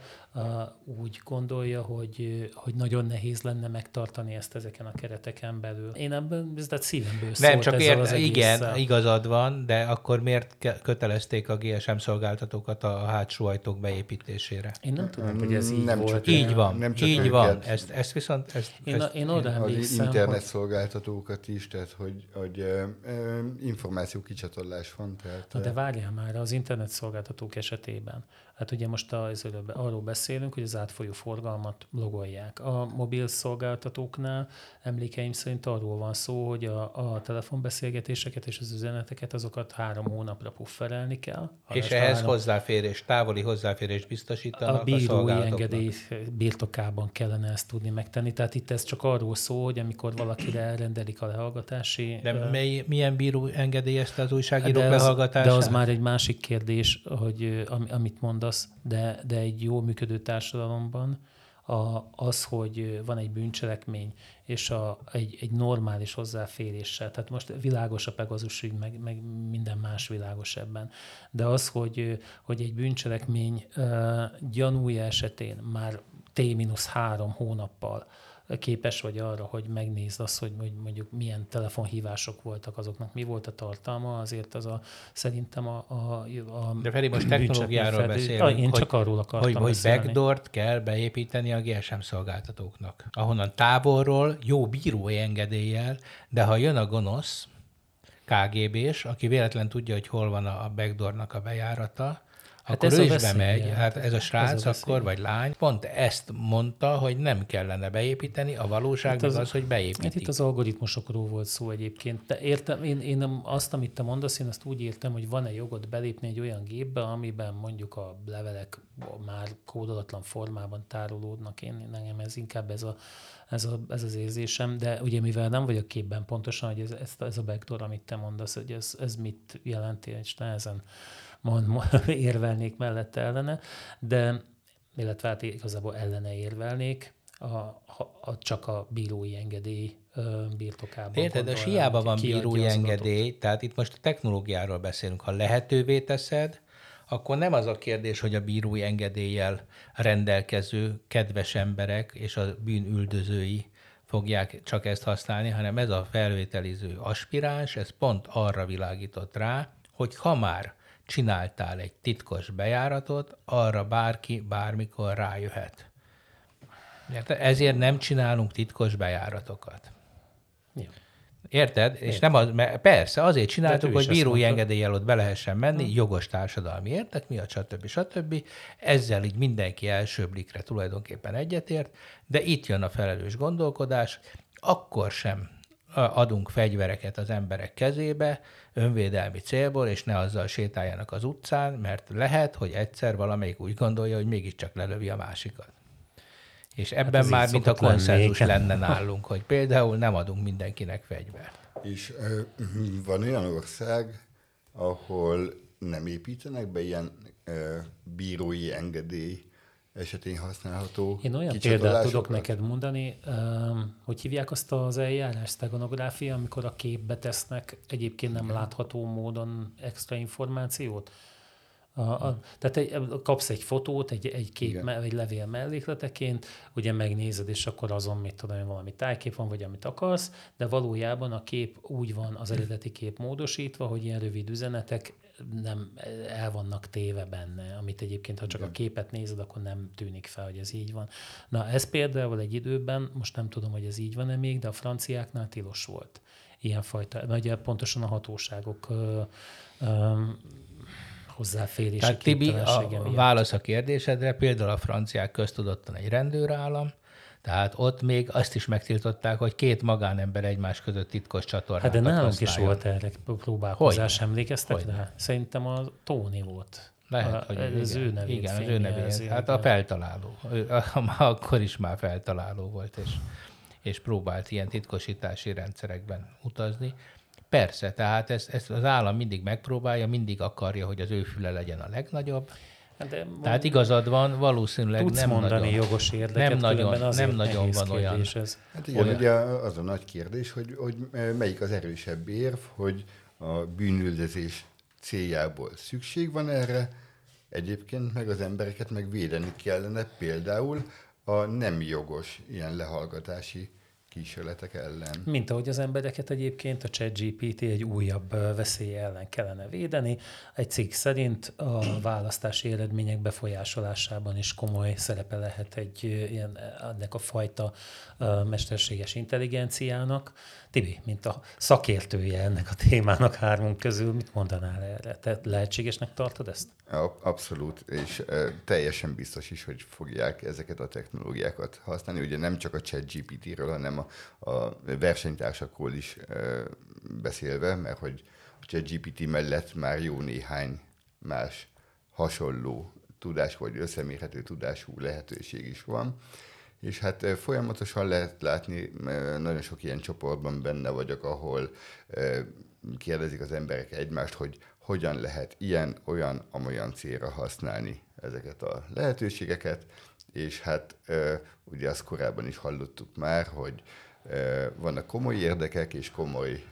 úgy gondolja, hogy, hogy nagyon nehéz lenne megtartani ezt ezeken a kereteken belül. Én ebben, ez tehát szívemből Nem, szólt csak ezzel az igen, egésszel. igazad van, de akkor miért kötelezték a GSM szolgáltatókat a hátsó ajtók beépítésére? Én nem tudom, hogy ez így Nem volt. csak- Így van, nem csak így őket. van. Ezt, ezt viszont... Ezt, Én, ezt, én oda Az emlékszem, internet hogy szolgáltatókat is, tehát hogy, hogy ö, ö, információ kicsatolás van. Tehát, Na de várjál már, az internet szolgáltatók esetében. Hát ugye most az, arról beszélünk, hogy az átfolyó forgalmat logolják. A mobil szolgáltatóknál emlékeim szerint arról van szó, hogy a, a telefonbeszélgetéseket és az üzeneteket azokat három hónapra pufferelni kell. és ehhez három- hozzáférés, távoli hozzáférést biztosítanak a a, bírói szolgáltatóknak. engedély birtokában kellene ezt tudni megtenni. Tehát itt ez csak arról szól, hogy amikor valakire elrendelik a lehallgatási... De mely, milyen bíró engedélyezte az újságírók de az, lehallgatását? de az már egy másik kérdés, hogy am, amit mondasz, de, de egy jó működő társadalomban a, az, hogy van egy bűncselekmény, és a, egy, egy normális hozzáféréssel, tehát most világos a Pegasus ügy, meg, meg minden más világos ebben, de az, hogy, hogy egy bűncselekmény uh, gyanúja esetén már T-3 hónappal képes vagy arra, hogy megnézd azt, hogy mondjuk milyen telefonhívások voltak, azoknak mi volt a tartalma, azért az a, szerintem a, a, a De Feri, most technológiáról beszélünk, Ah, Én hogy- csak arról akartam hogy, hogy beszélni. backdoort kell beépíteni a GSM szolgáltatóknak. Ahonnan távolról, jó bírói engedéllyel, de ha jön a gonosz, KGB-s, aki véletlen tudja, hogy hol van a backdoornak a bejárata, Hát akkor ez ő is bemegy. Hát ez a Ez srác a akkor, vagy lány, pont ezt mondta, hogy nem kellene beépíteni, a valóság Hát az- az, hogy beépítik. Hát itt az algoritmusokról volt szó egyébként. De értem, én, én azt, amit te mondasz, én azt úgy értem, hogy van-e jogod belépni egy olyan gépbe, amiben mondjuk a levelek már kódolatlan formában tárolódnak. Én nekem ez inkább ez, a, ez, a, ez az érzésem, de ugye mivel nem vagyok képben pontosan, hogy ez, ez, ez a backdoor, amit te mondasz, hogy ez, ez mit jelenti, és nehezen mond, mond, érvelnék mellette ellene, de illetve hát igazából ellene érvelnék, a, a, csak a bírói engedély birtokában. Érted, de hiába van bírói engedély, tehát itt most a technológiáról beszélünk. Ha lehetővé teszed, akkor nem az a kérdés, hogy a bírói engedéllyel rendelkező kedves emberek és a bűnüldözői fogják csak ezt használni, hanem ez a felvételiző aspiráns, ez pont arra világított rá, hogy ha már csináltál egy titkos bejáratot, arra bárki bármikor rájöhet. Érted? Ezért nem csinálunk titkos bejáratokat. Jó. Érted? És nem az, mert persze, azért csináltuk, hogy bírói engedéllyel ott be lehessen menni, jogos társadalmi értek miatt, stb. stb. Ezzel így mindenki első blikre tulajdonképpen egyetért, de itt jön a felelős gondolkodás, akkor sem adunk fegyvereket az emberek kezébe önvédelmi célból, és ne azzal sétáljanak az utcán, mert lehet, hogy egyszer valamelyik úgy gondolja, hogy mégiscsak lelövi a másikat. És ebben hát már mint a konszenzus lenni. lenne nálunk, hogy például nem adunk mindenkinek fegyvert. És ö, van olyan ország, ahol nem építenek be ilyen ö, bírói engedély esetén használható Én olyan példát tudok neked mondani, hogy hívják azt az eljárás, steganográfia, amikor a képbe tesznek egyébként nem látható módon extra információt. A, a, tehát egy, kapsz egy fotót, egy, egy kép, Igen. egy levél mellékleteként, ugye megnézed, és akkor azon, mit tudom, valami tájkép van, vagy amit akarsz, de valójában a kép úgy van az eredeti kép módosítva, hogy ilyen rövid üzenetek nem el vannak téve benne, amit egyébként, ha csak Igen. a képet nézed, akkor nem tűnik fel, hogy ez így van. Na, ez például egy időben, most nem tudom, hogy ez így van-e még, de a franciáknál tilos volt ilyenfajta, ugye pontosan a hatóságok ö, ö, hozzáférési Tehát Tibi, a válasz a kérdésedre, például a franciák köztudottan egy rendőrállam, tehát ott még azt is megtiltották, hogy két magánember egymás között titkos csatornát Hát de nálunk használjon. is volt erre próbálkozás, Hogy? emlékeztek Hogy? rá? Szerintem a Tóni volt. Lehet, a, hogy az igen, ő nevét Igen, az ő nevét. Hát a feltaláló. Akkor is már feltaláló volt, és, és próbált ilyen titkosítási rendszerekben utazni. Persze, tehát ezt, ezt az állam mindig megpróbálja, mindig akarja, hogy az ő füle legyen a legnagyobb. Hát de Tehát igazad van, valószínűleg Tudsz nem mondani nagyon, jogos érdeket, nem nagyon, nem nagyon van olyan. Ez. Hát igen, olyan. ugye az a nagy kérdés, hogy, hogy melyik az erősebb érv, hogy a bűnüldözés céljából szükség van erre, egyébként meg az embereket megvédeni kellene például a nem jogos ilyen lehallgatási kísérletek ellen. Mint ahogy az embereket egyébként a ChatGPT egy újabb veszély ellen kellene védeni. Egy cikk szerint a választási eredmények befolyásolásában is komoly szerepe lehet egy ilyen, ennek a fajta mesterséges intelligenciának. Tibi, mint a szakértője ennek a témának hármunk közül, mit mondanál erre? Te lehetségesnek tartod ezt? Abszolút, és teljesen biztos is, hogy fogják ezeket a technológiákat használni. Ugye nem csak a ChatGPT-ről, hanem a, a versenytársakról is beszélve, mert hogy a ChatGPT mellett már jó néhány más hasonló tudás vagy összemérhető tudású lehetőség is van. És hát folyamatosan lehet látni, nagyon sok ilyen csoportban benne vagyok, ahol kérdezik az emberek egymást, hogy hogyan lehet ilyen, olyan, amolyan célra használni ezeket a lehetőségeket, és hát ugye azt korábban is hallottuk már, hogy vannak komoly érdekek és komoly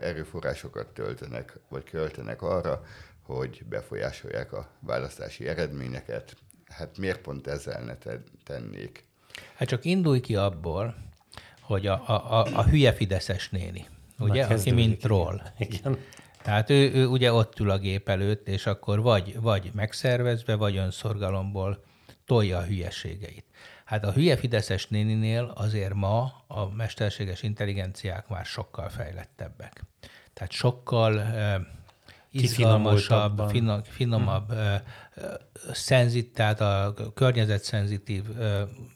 erőforrásokat töltenek, vagy költenek arra, hogy befolyásolják a választási eredményeket. Hát miért pont ezzel ne tennék? Hát csak indulj ki abból, hogy a, a, a, a hülye Fideszes néni, ugye, aki mint troll. Igen. Tehát ő, ő ugye ott ül a gép előtt, és akkor vagy, vagy megszervezve, vagy önszorgalomból tolja a hülyeségeit. Hát a hülye Fideszes néninél azért ma a mesterséges intelligenciák már sokkal fejlettebbek. Tehát sokkal uh, izgalmasabb, finom, finomabb, hmm. szenzit, tehát a környezetszenzitív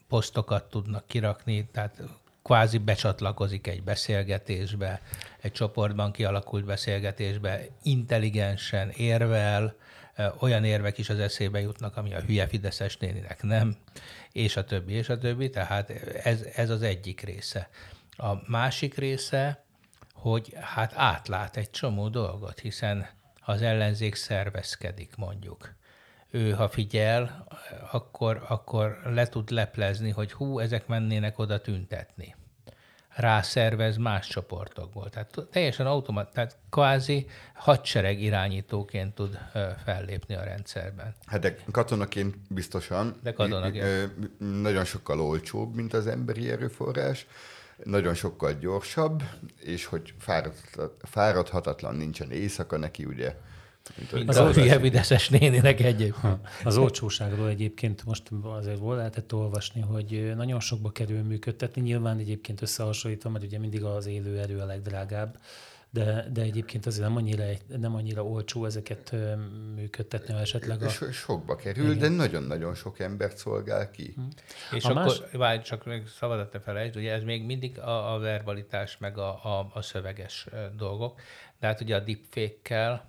posztokat tudnak kirakni, tehát kvázi becsatlakozik egy beszélgetésbe, egy csoportban kialakult beszélgetésbe, intelligensen érvel, olyan érvek is az eszébe jutnak, ami a hülye Fideszes néninek nem, és a többi, és a többi, tehát ez, ez az egyik része. A másik része, hogy hát átlát egy csomó dolgot, hiszen az ellenzék szervezkedik mondjuk ő, ha figyel, akkor, akkor le tud leplezni, hogy hú, ezek mennének oda tüntetni. Rászervez más csoportokból. Tehát teljesen automat, tehát kvázi hadsereg irányítóként tud fellépni a rendszerben. Hát de katonaként biztosan. De katonaként. Nagyon sokkal olcsóbb, mint az emberi erőforrás nagyon sokkal gyorsabb, és hogy fáradhatatlan nincsen éjszaka neki, ugye mint az, az hülye videszes néninek egyébként. Az olcsóságról egyébként most azért volt lehetett olvasni, hogy nagyon sokba kerül működtetni. Nyilván egyébként összehasonlítva, mert ugye mindig az élő erő a legdrágább, de, de egyébként azért nem annyira, nem annyira olcsó ezeket működtetni, esetleg a... So, sokba kerül, Igen. de nagyon-nagyon sok embert szolgál ki. Hm. És a akkor, más... várj, csak még szabadott te felejtsd, ugye ez még mindig a, a verbalitás, meg a, a, a szöveges dolgok, de hát ugye a deepfake-kel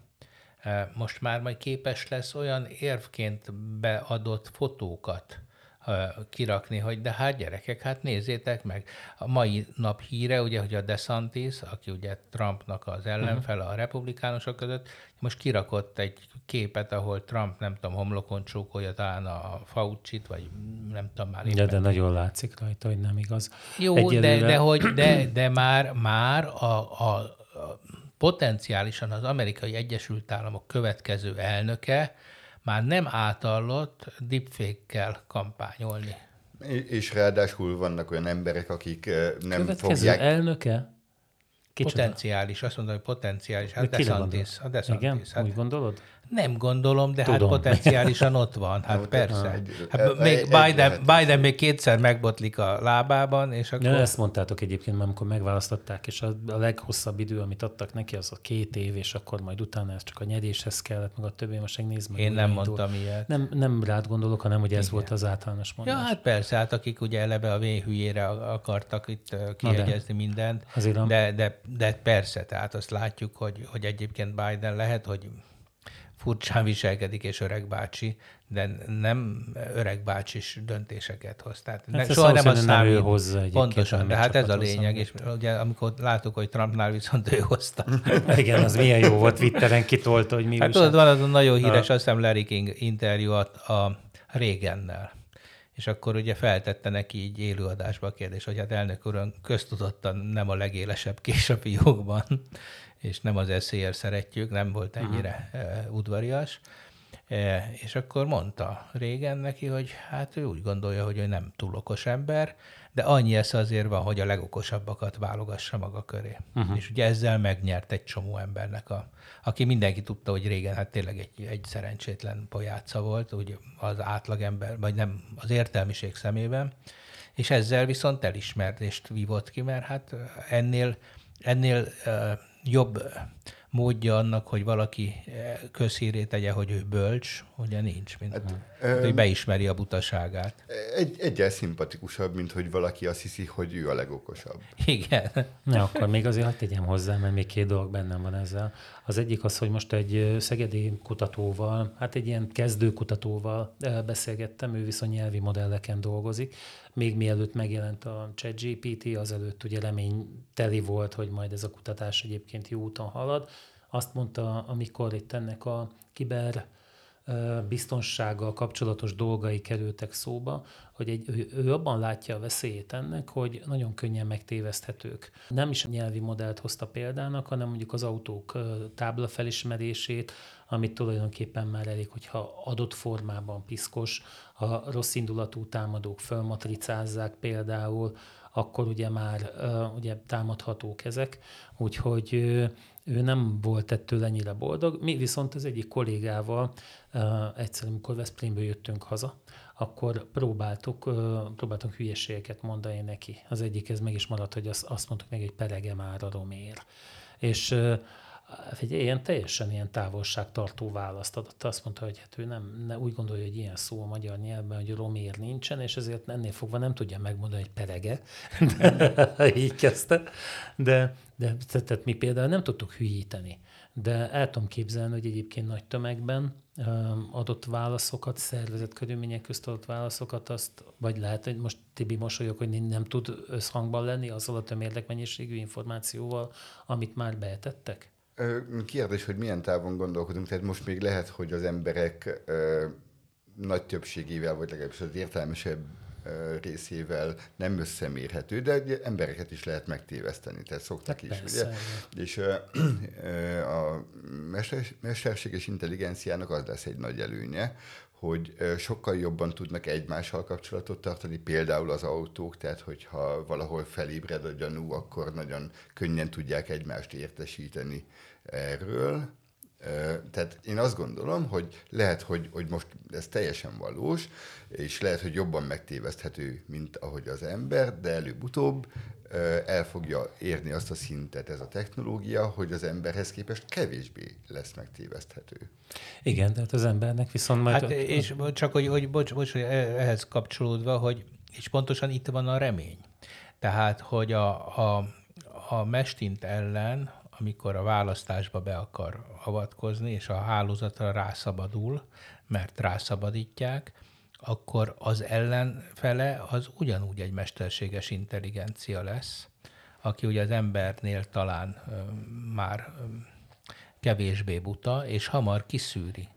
most már majd képes lesz olyan érvként beadott fotókat kirakni, hogy de hát gyerekek, hát nézzétek meg. A mai nap híre, ugye, hogy a DeSantis, aki ugye Trumpnak az ellenfele a republikánusok között, most kirakott egy képet, ahol Trump, nem tudom, homlokon csókolja talán a fauci vagy nem tudom már. De, de nagyon látszik rajta, hogy nem igaz. Jó, Egyelőre... de, de, hogy, de, de már, már a, a, a potenciálisan az amerikai Egyesült Államok következő elnöke már nem átallott deepfake-kel kampányolni. És ráadásul vannak olyan emberek, akik nem Következő fogják... elnöke? Kicsoda? Potenciális, azt mondom, hogy potenciális. Hát De DeSantis. A DeSantis. Igen? Hát, Úgy gondolod? Nem gondolom, de hát Tudom. hát potenciálisan ott van. Hát persze. Hát még Biden, Biden még kétszer megbotlik a lábában, és akkor... Ja, ezt mondtátok egyébként, mert amikor megválasztották, és a, a leghosszabb idő, amit adtak neki, az a két év, és akkor majd utána ez csak a nyeréshez kellett, meg a többi, most megnézd meg. Én nem mondtam ilyet. Nem, nem rád gondolok, hanem hogy ez Igen. volt az általános mondás. Ja, hát persze, hát akik ugye eleve a véhülyére akartak itt kiegyezni mindent, de, de, de persze, tehát azt látjuk, hogy, hogy egyébként Biden lehet, hogy furcsán viselkedik, és öreg bácsi, de nem öreg bácsis döntéseket hoz. Tehát hát ne, soha nem az számít. Nem hozzá Pontosan, de hát ez a lényeg, és ugye amikor láttuk, hogy Trumpnál viszont ő hozta. Igen, az milyen jó volt, Twitteren kitolta, hogy mi Hát tudod, van az a nagyon híres, a... azt hiszem Larry King interjú a, a Régennel. És akkor ugye feltette neki így élőadásba a kérdés, hogy hát elnök úr, köztudottan nem a legélesebb kés a fiókban, és nem az eszélyel szeretjük, nem volt ennyire uh-huh. udvarias. E, és akkor mondta régen neki, hogy hát ő úgy gondolja, hogy ő nem túl okos ember, de annyi esze azért van, hogy a legokosabbakat válogassa maga köré. Uh-huh. És ugye ezzel megnyert egy csomó embernek, a, aki mindenki tudta, hogy régen hát tényleg egy, egy szerencsétlen pojáca volt, úgy az átlagember, vagy nem az értelmiség szemében, és ezzel viszont elismerést vívott ki, mert hát ennél, ennél jobb módja annak, hogy valaki közhírét tegye, hogy ő bölcs, ugye nincs, mint hát, hát, hogy beismeri a butaságát. Egy, egyel szimpatikusabb, mint hogy valaki azt hiszi, hogy ő a legokosabb. Igen. Na, akkor még azért hagyd tegyem hozzá, mert még két dolog bennem van ezzel. Az egyik az, hogy most egy szegedi kutatóval, hát egy ilyen kezdő kutatóval beszélgettem, ő viszont nyelvi modelleken dolgozik. Még mielőtt megjelent a ChatGPT, azelőtt ugye reményteli volt, hogy majd ez a kutatás egyébként jó úton halad. Azt mondta, amikor itt ennek a kiber biztonsággal kapcsolatos dolgai kerültek szóba, hogy egy, ő, abban látja a veszélyét ennek, hogy nagyon könnyen megtéveszthetők. Nem is a nyelvi modellt hozta példának, hanem mondjuk az autók tábla felismerését, amit tulajdonképpen már elég, hogyha adott formában piszkos, ha rossz indulatú támadók fölmatricázzák például, akkor ugye már ugye támadhatók ezek, úgyhogy ő nem volt ettől ennyire boldog. Mi viszont az egyik kollégával egyszer, amikor Veszprémből jöttünk haza, akkor próbáltuk, próbáltunk hülyeségeket mondani neki. Az egyik ez meg is maradt, hogy azt, azt mondtuk meg, egy perege már a romér. És egy ilyen teljesen ilyen távolságtartó választ adott. Azt mondta, hogy hát ő nem, ne, úgy gondolja, hogy ilyen szó a magyar nyelvben, hogy romér nincsen, és ezért ennél fogva nem tudja megmondani, hogy perege. Így kezdte. De, de tehát mi például nem tudtuk hülyíteni. De el tudom képzelni, hogy egyébként nagy tömegben adott válaszokat, szervezett körülmények közt adott válaszokat, azt, vagy lehet, hogy most Tibi mosolyog, hogy nem tud összhangban lenni azzal a tömérlekmennyiségű információval, amit már beetettek? Kérdés, hogy milyen távon gondolkodunk, tehát most még lehet, hogy az emberek ö, nagy többségével, vagy legalábbis az értelmesebb ö, részével nem összemérhető, de embereket is lehet megtéveszteni, tehát szoktak hát is, persze, ugye? Igen. És ö, ö, a mesterséges intelligenciának az lesz egy nagy előnye, hogy sokkal jobban tudnak egymással kapcsolatot tartani, például az autók, tehát hogyha valahol felébred a gyanú, akkor nagyon könnyen tudják egymást értesíteni erről. Tehát én azt gondolom, hogy lehet, hogy, hogy most ez teljesen valós, és lehet, hogy jobban megtéveszthető, mint ahogy az ember, de előbb-utóbb el fogja érni azt a szintet ez a technológia, hogy az emberhez képest kevésbé lesz megtéveszthető. Igen, tehát az embernek viszont majd... Hát, és csak, hogy, hogy bocs, bocs, hogy ehhez kapcsolódva, hogy és pontosan itt van a remény. Tehát, hogy a, a, a mestint ellen, amikor a választásba be akar avatkozni, és a hálózatra rászabadul, mert rászabadítják, akkor az ellenfele az ugyanúgy egy mesterséges intelligencia lesz, aki ugye az embernél talán már kevésbé buta, és hamar kiszűri.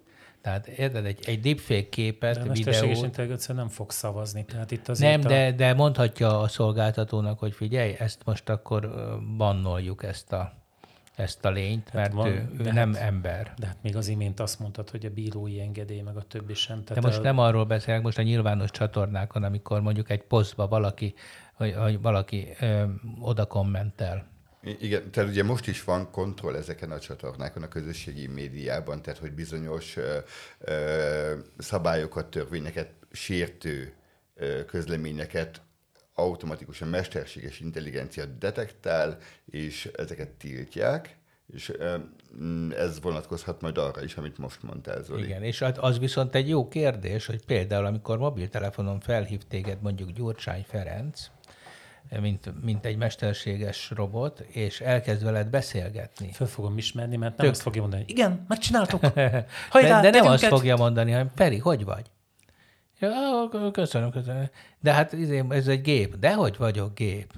Tehát érted, egy, egy deepfake képet, De a mesterséges intelligencia nem fog szavazni. Tehát itt az Nem, de, de mondhatja a szolgáltatónak, hogy figyelj, ezt most akkor bannoljuk ezt a, ezt a lényt, mert van, ő, ő de nem hát- ember. De hát még az imént azt mondtad, hogy a bírói engedély, meg a többi sem. De Tehát most a, nem arról beszélek, most a nyilvános csatornákon, amikor mondjuk egy posztba valaki, vagy, vagy valaki ö, oda kommentel. Igen, tehát ugye most is van kontroll ezeken a csatornákon, a közösségi médiában, tehát hogy bizonyos ö, ö, szabályokat, törvényeket, sértő ö, közleményeket automatikusan mesterséges intelligencia detektál, és ezeket tiltják, és ez vonatkozhat majd arra is, amit most mondtál, Zoli. Igen, és az- az viszont egy jó kérdés, hogy például amikor mobiltelefonon felhív téged mondjuk Gyurcsány Ferenc, mint, mint egy mesterséges robot, és elkezd veled beszélgetni. Föl fogom ismerni, mert nem Tök. azt fogja mondani, igen, megcsináltuk. De, Hajrá, de nem tegyünk azt fogja mondani, hanem Feri, hogy vagy? Ja, köszönöm, köszönöm. De hát izé, ez egy gép. De hogy vagyok gép?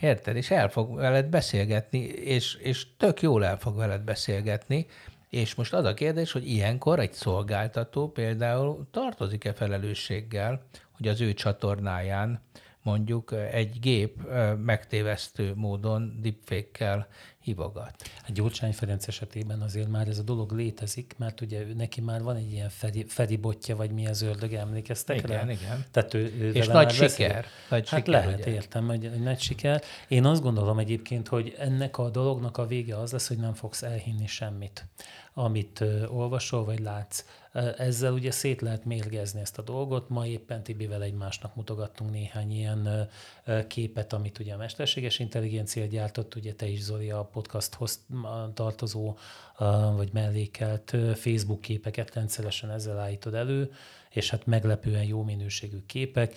Érted? És el fog veled beszélgetni, és, és tök jól el fog veled beszélgetni, és most az a kérdés, hogy ilyenkor egy szolgáltató például tartozik-e felelősséggel, hogy az ő csatornáján mondjuk egy gép megtévesztő módon deepfake-kel hívogat. A Gyurcsány Ferenc esetében azért már ez a dolog létezik, mert ugye neki már van egy ilyen Feri, Feri botja, vagy mi az ördög, emlékeztek Igen, rá? igen. Tehát ő, ő És nagy siker. Nagy hát siker, lehet, ugye? értem, hogy egy nagy siker. Én azt gondolom egyébként, hogy ennek a dolognak a vége az lesz, hogy nem fogsz elhinni semmit, amit olvasol vagy látsz. Ezzel ugye szét lehet mérgezni ezt a dolgot. Ma éppen Tibivel egymásnak mutogattunk néhány ilyen képet, amit ugye a mesterséges intelligencia gyártott, ugye te is Zoli a podcasthoz tartozó vagy mellékelt Facebook képeket rendszeresen ezzel állítod elő, és hát meglepően jó minőségű képek.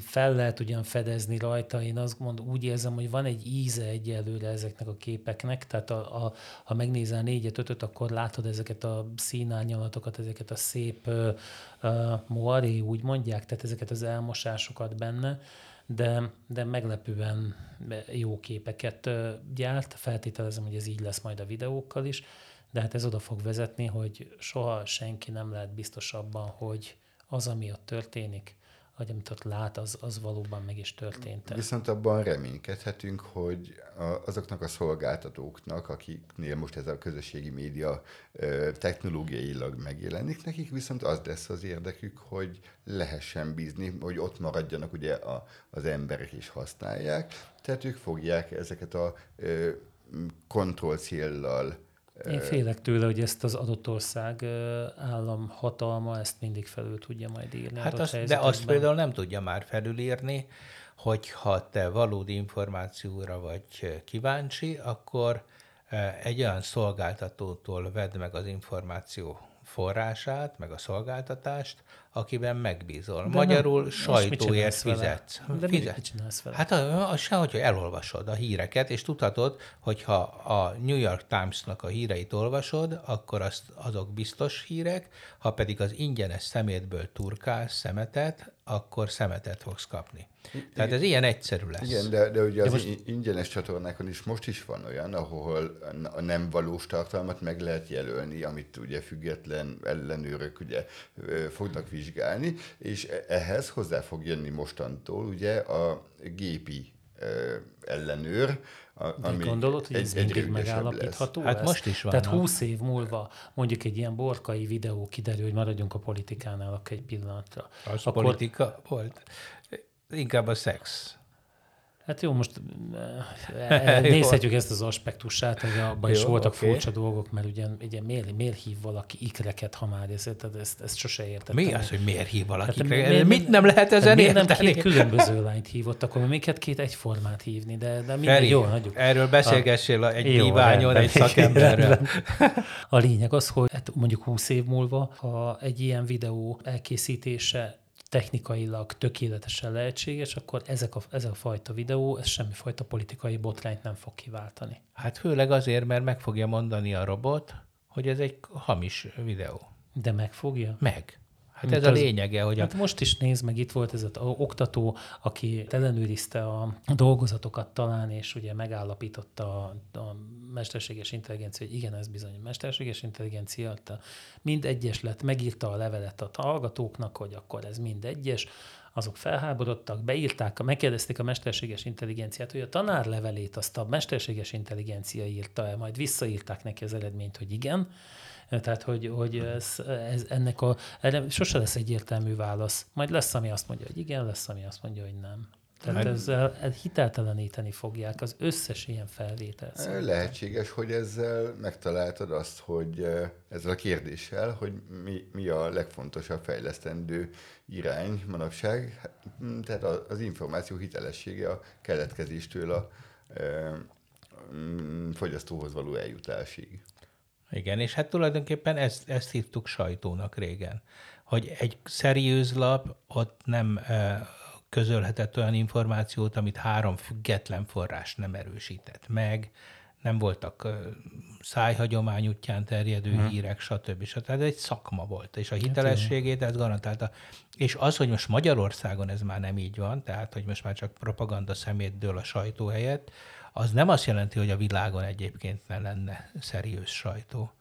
Fel lehet ugyan fedezni rajta, én azt mondom, úgy érzem, hogy van egy íze egyelőre ezeknek a képeknek, tehát a, a, ha megnézel négyet, ötöt, akkor látod ezeket a színárnyalatokat, ezeket a szép uh, moaré, úgy mondják, tehát ezeket az elmosásokat benne, de, de meglepően jó képeket ö, gyárt. Feltételezem, hogy ez így lesz majd a videókkal is, de hát ez oda fog vezetni, hogy soha senki nem lehet biztos abban, hogy az, ami ott történik, vagy amit ott lát, az, az valóban meg is történt. Viszont abban reménykedhetünk, hogy azoknak a szolgáltatóknak, akiknél most ez a közösségi média technológiailag megjelenik, nekik viszont az lesz az érdekük, hogy lehessen bízni, hogy ott maradjanak ugye a, az emberek is használják, tehát ők fogják ezeket a kontroll céllal Én félek tőle, hogy ezt az adott ország állam hatalma ezt mindig felül tudja majd írni. Hát azt, de azt például nem tudja már felülírni, hogyha te valódi információra vagy kíváncsi, akkor egy olyan szolgáltatótól vedd meg az információ forrását, meg a szolgáltatást, akiben megbízol. De Magyarul nem- sajtóért csinálsz vele? fizetsz. De Fizet- mit csinálsz vele? Hát a- az se, hogy elolvasod a híreket, és tudhatod, hogyha a New York Times-nak a híreit olvasod, akkor azt, azok biztos hírek, ha pedig az ingyenes szemétből turkálsz szemetet, akkor szemetet fogsz kapni. Tehát ez ilyen egyszerű lesz. Igen, de, de ugye az most- ingyenes csatornákon is most is van olyan, ahol a nem valós tartalmat meg lehet jelölni, amit ugye független ellenőrök ugye fognak vizsgálni, és e- ehhez hozzá fog jönni mostantól ugye a gépi ö, ellenőr, a, De gondolod, hogy ez mindig rövidesebb megállapítható? Hát lesz? most is Tehát vannak. 20 év múlva mondjuk egy ilyen borkai videó kiderül, hogy maradjunk a politikánál akkor egy pillanatra. Az akkor, politika volt. Inkább a szex. Hát jó, most eh, nézhetjük ezt az aspektusát, hogy abban is voltak oké. furcsa dolgok, mert ugye, ugye miért, miért hív valaki ikreket, ha már ez, tehát ezt, ezt sose értettem. Mi az, hogy miért hív valaki? Hát, Hát, mi- mi- mit nem lehet Hát ezen miért nem érteni? két különböző lányt hívott, akkor minket két egyformát hívni, de, de mindegy, Feri, jó, hagyjuk. erről beszélgessél a, egy rendben, egy szakemberrel. A lényeg az, hogy hát mondjuk 20 év múlva, ha egy ilyen videó elkészítése technikailag tökéletesen lehetséges, akkor ezek a, ezek a fajta videó, ez semmifajta politikai botrányt nem fog kiváltani. Hát főleg azért, mert meg fogja mondani a robot, hogy ez egy hamis videó. De megfogja? Meg. Hát ez a lényege, hogy... Hát a... most is nézd meg, itt volt ez az oktató, aki ellenőrizte a dolgozatokat talán, és ugye megállapította a, a mesterséges intelligencia, hogy igen, ez bizony mesterséges intelligencia, mind egyes lett, megírta a levelet a hallgatóknak, hogy akkor ez mind egyes, azok felháborodtak, beírták, megkérdezték a mesterséges intelligenciát, hogy a tanár levelét azt a mesterséges intelligencia írta el, majd visszaírták neki az eredményt, hogy igen, tehát, hogy, hogy ez, ez, ennek a, erre sose lesz egyértelmű válasz. Majd lesz, ami azt mondja, hogy igen, lesz, ami azt mondja, hogy nem. Tehát hát- ezzel hitelteleníteni fogják az összes ilyen felvételt. Lehetséges, hogy ezzel megtaláltad azt, hogy ezzel a kérdéssel, hogy mi, mi a legfontosabb fejlesztendő irány manapság. Hát, hm, tehát az információ hitelessége a keletkezéstől a e, fogyasztóhoz való eljutásig. Igen, és hát tulajdonképpen ezt, ezt hívtuk sajtónak régen, hogy egy szeriőz lap ott nem közölhetett olyan információt, amit három független forrás nem erősített meg, nem voltak szájhagyomány útján terjedő hmm. hírek, stb. stb. Ez egy szakma volt, és a hát hitelességét ez garantálta. És az, hogy most Magyarországon ez már nem így van, tehát hogy most már csak propaganda szemét dől a sajtó helyett, az nem azt jelenti, hogy a világon egyébként ne lenne szeriős sajtó.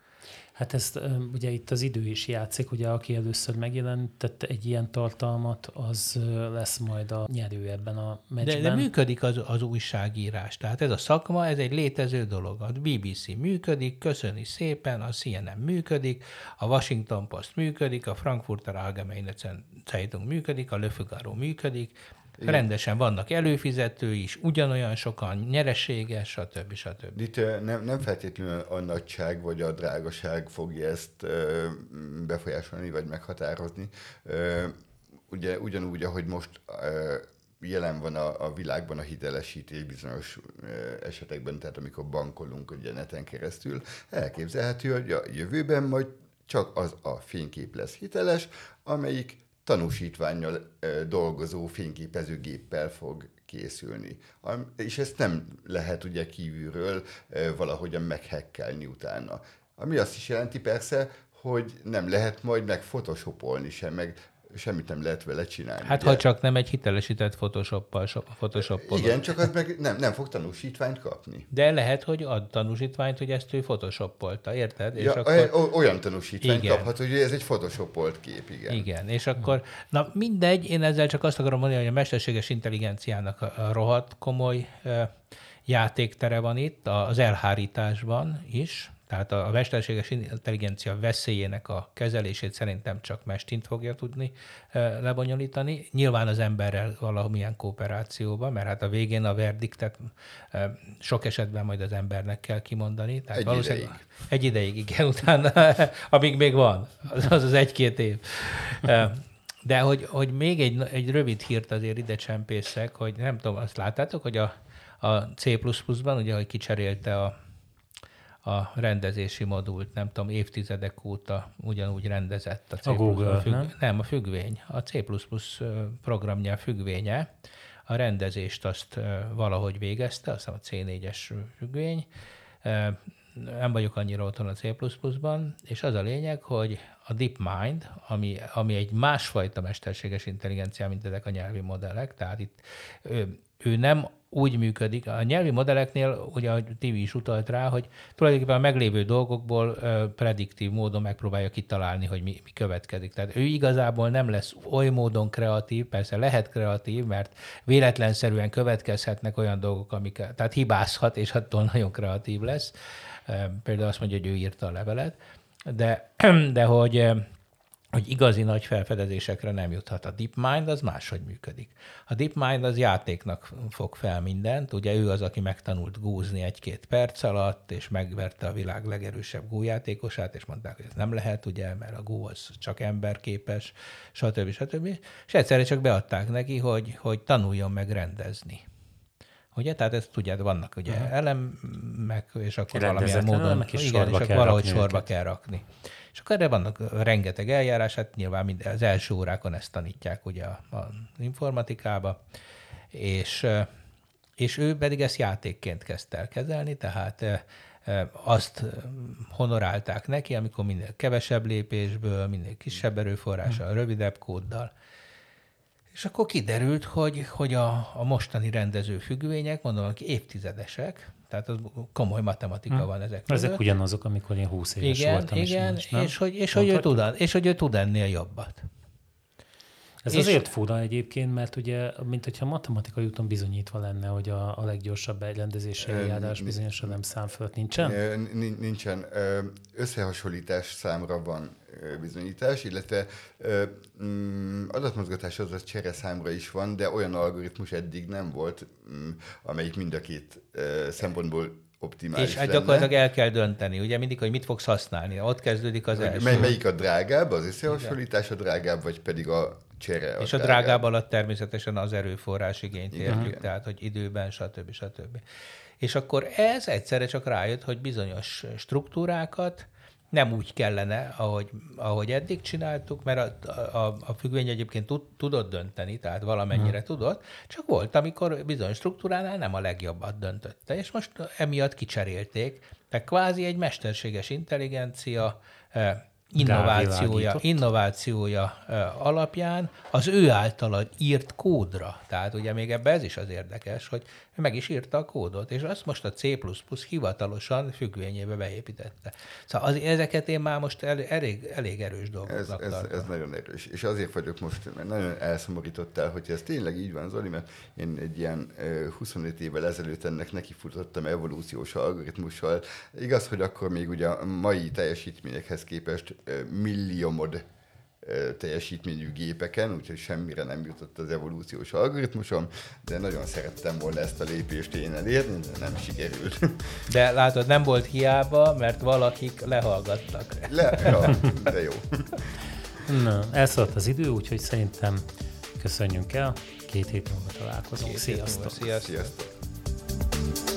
Hát ezt ugye itt az idő is játszik, ugye aki először megjelentett egy ilyen tartalmat, az lesz majd a nyerő ebben a meccsben. De, de működik az, az újságírás. Tehát ez a szakma, ez egy létező dolog. A BBC működik, köszöni szépen, a CNN működik, a Washington Post működik, a Frankfurter Allgemeine Zeitung működik, a Le Figaro működik, igen. Rendesen vannak előfizetői is, ugyanolyan sokan, nyereséges, stb. stb. Itt nem, nem feltétlenül a nagyság vagy a drágaság fogja ezt befolyásolni vagy meghatározni. Ugye ugyanúgy, ahogy most jelen van a, a világban a hitelesítés bizonyos esetekben, tehát amikor bankolunk ugye neten keresztül, elképzelhető, hogy a jövőben majd csak az a fénykép lesz hiteles, amelyik tanúsítványjal dolgozó fényképezőgéppel fog készülni. És ezt nem lehet ugye kívülről valahogyan meghekkelni utána. Ami azt is jelenti persze, hogy nem lehet majd meg photoshopolni sem, meg semmit nem lehet vele csinálni. Hát ugye? ha csak nem egy hitelesített Photoshop-pal, Photoshop Igen, csak az meg nem, nem fog tanúsítványt kapni. De lehet, hogy ad tanúsítványt, hogy ezt ő Photoshopolta, érted? Ja, és akkor... Olyan tanúsítványt igen. kaphat, hogy ez egy Photoshopolt kép, igen. Igen, és akkor, na mindegy, én ezzel csak azt akarom mondani, hogy a mesterséges intelligenciának a rohadt komoly játéktere van itt, az elhárításban is, tehát a mesterséges intelligencia veszélyének a kezelését szerintem csak Mestint fogja tudni lebonyolítani. Nyilván az emberrel valamilyen kooperációban, mert hát a végén a verdiktet sok esetben majd az embernek kell kimondani. Tehát egy ideig. Egy ideig, igen, utána, amíg még van, az az, az egy-két év. De hogy, hogy még egy, egy rövid hírt azért ide csempészek, hogy nem tudom, azt láttátok, hogy a, a C++-ban, ugye, hogy kicserélte a a rendezési modult, nem tudom, évtizedek óta ugyanúgy rendezett a C++. A Google, a függ... nem? Nem, a függvény. A C++ programnyelv függvénye. A rendezést azt valahogy végezte, azt a C4-es függvény. Nem vagyok annyira otthon a C++-ban, és az a lényeg, hogy a DeepMind, ami, ami egy másfajta mesterséges intelligencia, mint ezek a nyelvi modellek, tehát itt ő, ő nem úgy működik. A nyelvi modelleknél, ugye a TV is utalt rá, hogy tulajdonképpen a meglévő dolgokból prediktív módon megpróbálja kitalálni, hogy mi, mi következik. Tehát ő igazából nem lesz oly módon kreatív, persze lehet kreatív, mert véletlenszerűen következhetnek olyan dolgok, amik, tehát hibázhat, és attól nagyon kreatív lesz. Például azt mondja, hogy ő írta a levelet, de, de hogy hogy igazi nagy felfedezésekre nem juthat. A DeepMind az máshogy működik. A DeepMind az játéknak fog fel mindent, ugye ő az, aki megtanult gúzni egy-két perc alatt, és megverte a világ legerősebb gójátékosát, és mondták, hogy ez nem lehet, ugye, mert a gó az csak emberképes, stb. stb. És egyszerre csak beadták neki, hogy, hogy tanuljon meg rendezni. Ugye? Tehát ezt tudjád, vannak ugye uh-huh. elemek, és akkor valamilyen módon és igen, és akkor valahogy sorba kell rakni. És akkor erre vannak rengeteg eljárás, hát nyilván mind, az első órákon ezt tanítják ugye az informatikába, és, és ő pedig ezt játékként kezdte el kezelni, tehát azt honorálták neki, amikor minél kevesebb lépésből, minél kisebb erőforrással, rövidebb kóddal. És akkor kiderült, hogy, hogy a, a mostani rendező függvények, mondom, hogy évtizedesek, tehát az komoly matematika hmm. van ezek között. Ezek ugyanazok, amikor én 20 éves igen, voltam. Igen, és, más, és, hogy, és, hogy ő tud, és hogy ő tud ennél jobbat. Ez és azért fura egyébként, mert ugye, mint hogyha matematikai úton bizonyítva lenne, hogy a, a leggyorsabb elrendezési eljárás bizonyosan nem szám fölött. Nincsen? Nincsen. Összehasonlítás számra van bizonyítás, illetve mm, adatmozgatás az a csere számra is van, de olyan algoritmus eddig nem volt, mm, amelyik mind a két szempontból optimális És hát gyakorlatilag el kell dönteni, ugye mindig, hogy mit fogsz használni. Ott kezdődik az első. Mely, melyik a drágább, az összehasonlítás a drágább, vagy pedig a csere a És a drágább, drágább alatt természetesen az erőforrás igényt értjük, Igen. tehát hogy időben, stb. stb. És akkor ez egyszerre csak rájött, hogy bizonyos struktúrákat nem úgy kellene, ahogy, ahogy eddig csináltuk, mert a, a, a függvény egyébként tud, tudott dönteni, tehát valamennyire hmm. tudott, csak volt, amikor bizonyos struktúránál nem a legjobbat döntötte, és most emiatt kicserélték, mert kvázi egy mesterséges intelligencia eh, innovációja, innovációja alapján az ő általa írt kódra. Tehát ugye még ebbe ez is az érdekes, hogy meg is írta a kódot, és azt most a C++ hivatalosan függvényébe beépítette. Szóval az, ezeket én már most el, elég, elég erős dolgoknak ez, ez, ez nagyon erős, és azért vagyok most, mert nagyon elszomorítottál, hogy ez tényleg így van, Zoli, mert én egy ilyen 25 évvel ezelőtt ennek nekifutottam evolúciós algoritmussal. Igaz, hogy akkor még ugye a mai teljesítményekhez képest milliómod teljesítményű gépeken, úgyhogy semmire nem jutott az evolúciós algoritmusom, de nagyon szerettem volna ezt a lépést én elérni, de nem sikerült. De látod, nem volt hiába, mert valakik lehallgattak. Le, ja, de jó. Na, elszaladt az idő, úgyhogy szerintem köszönjünk el. Két hét múlva találkozunk. Két Sziasztok! Sziasztok! Sziasztok.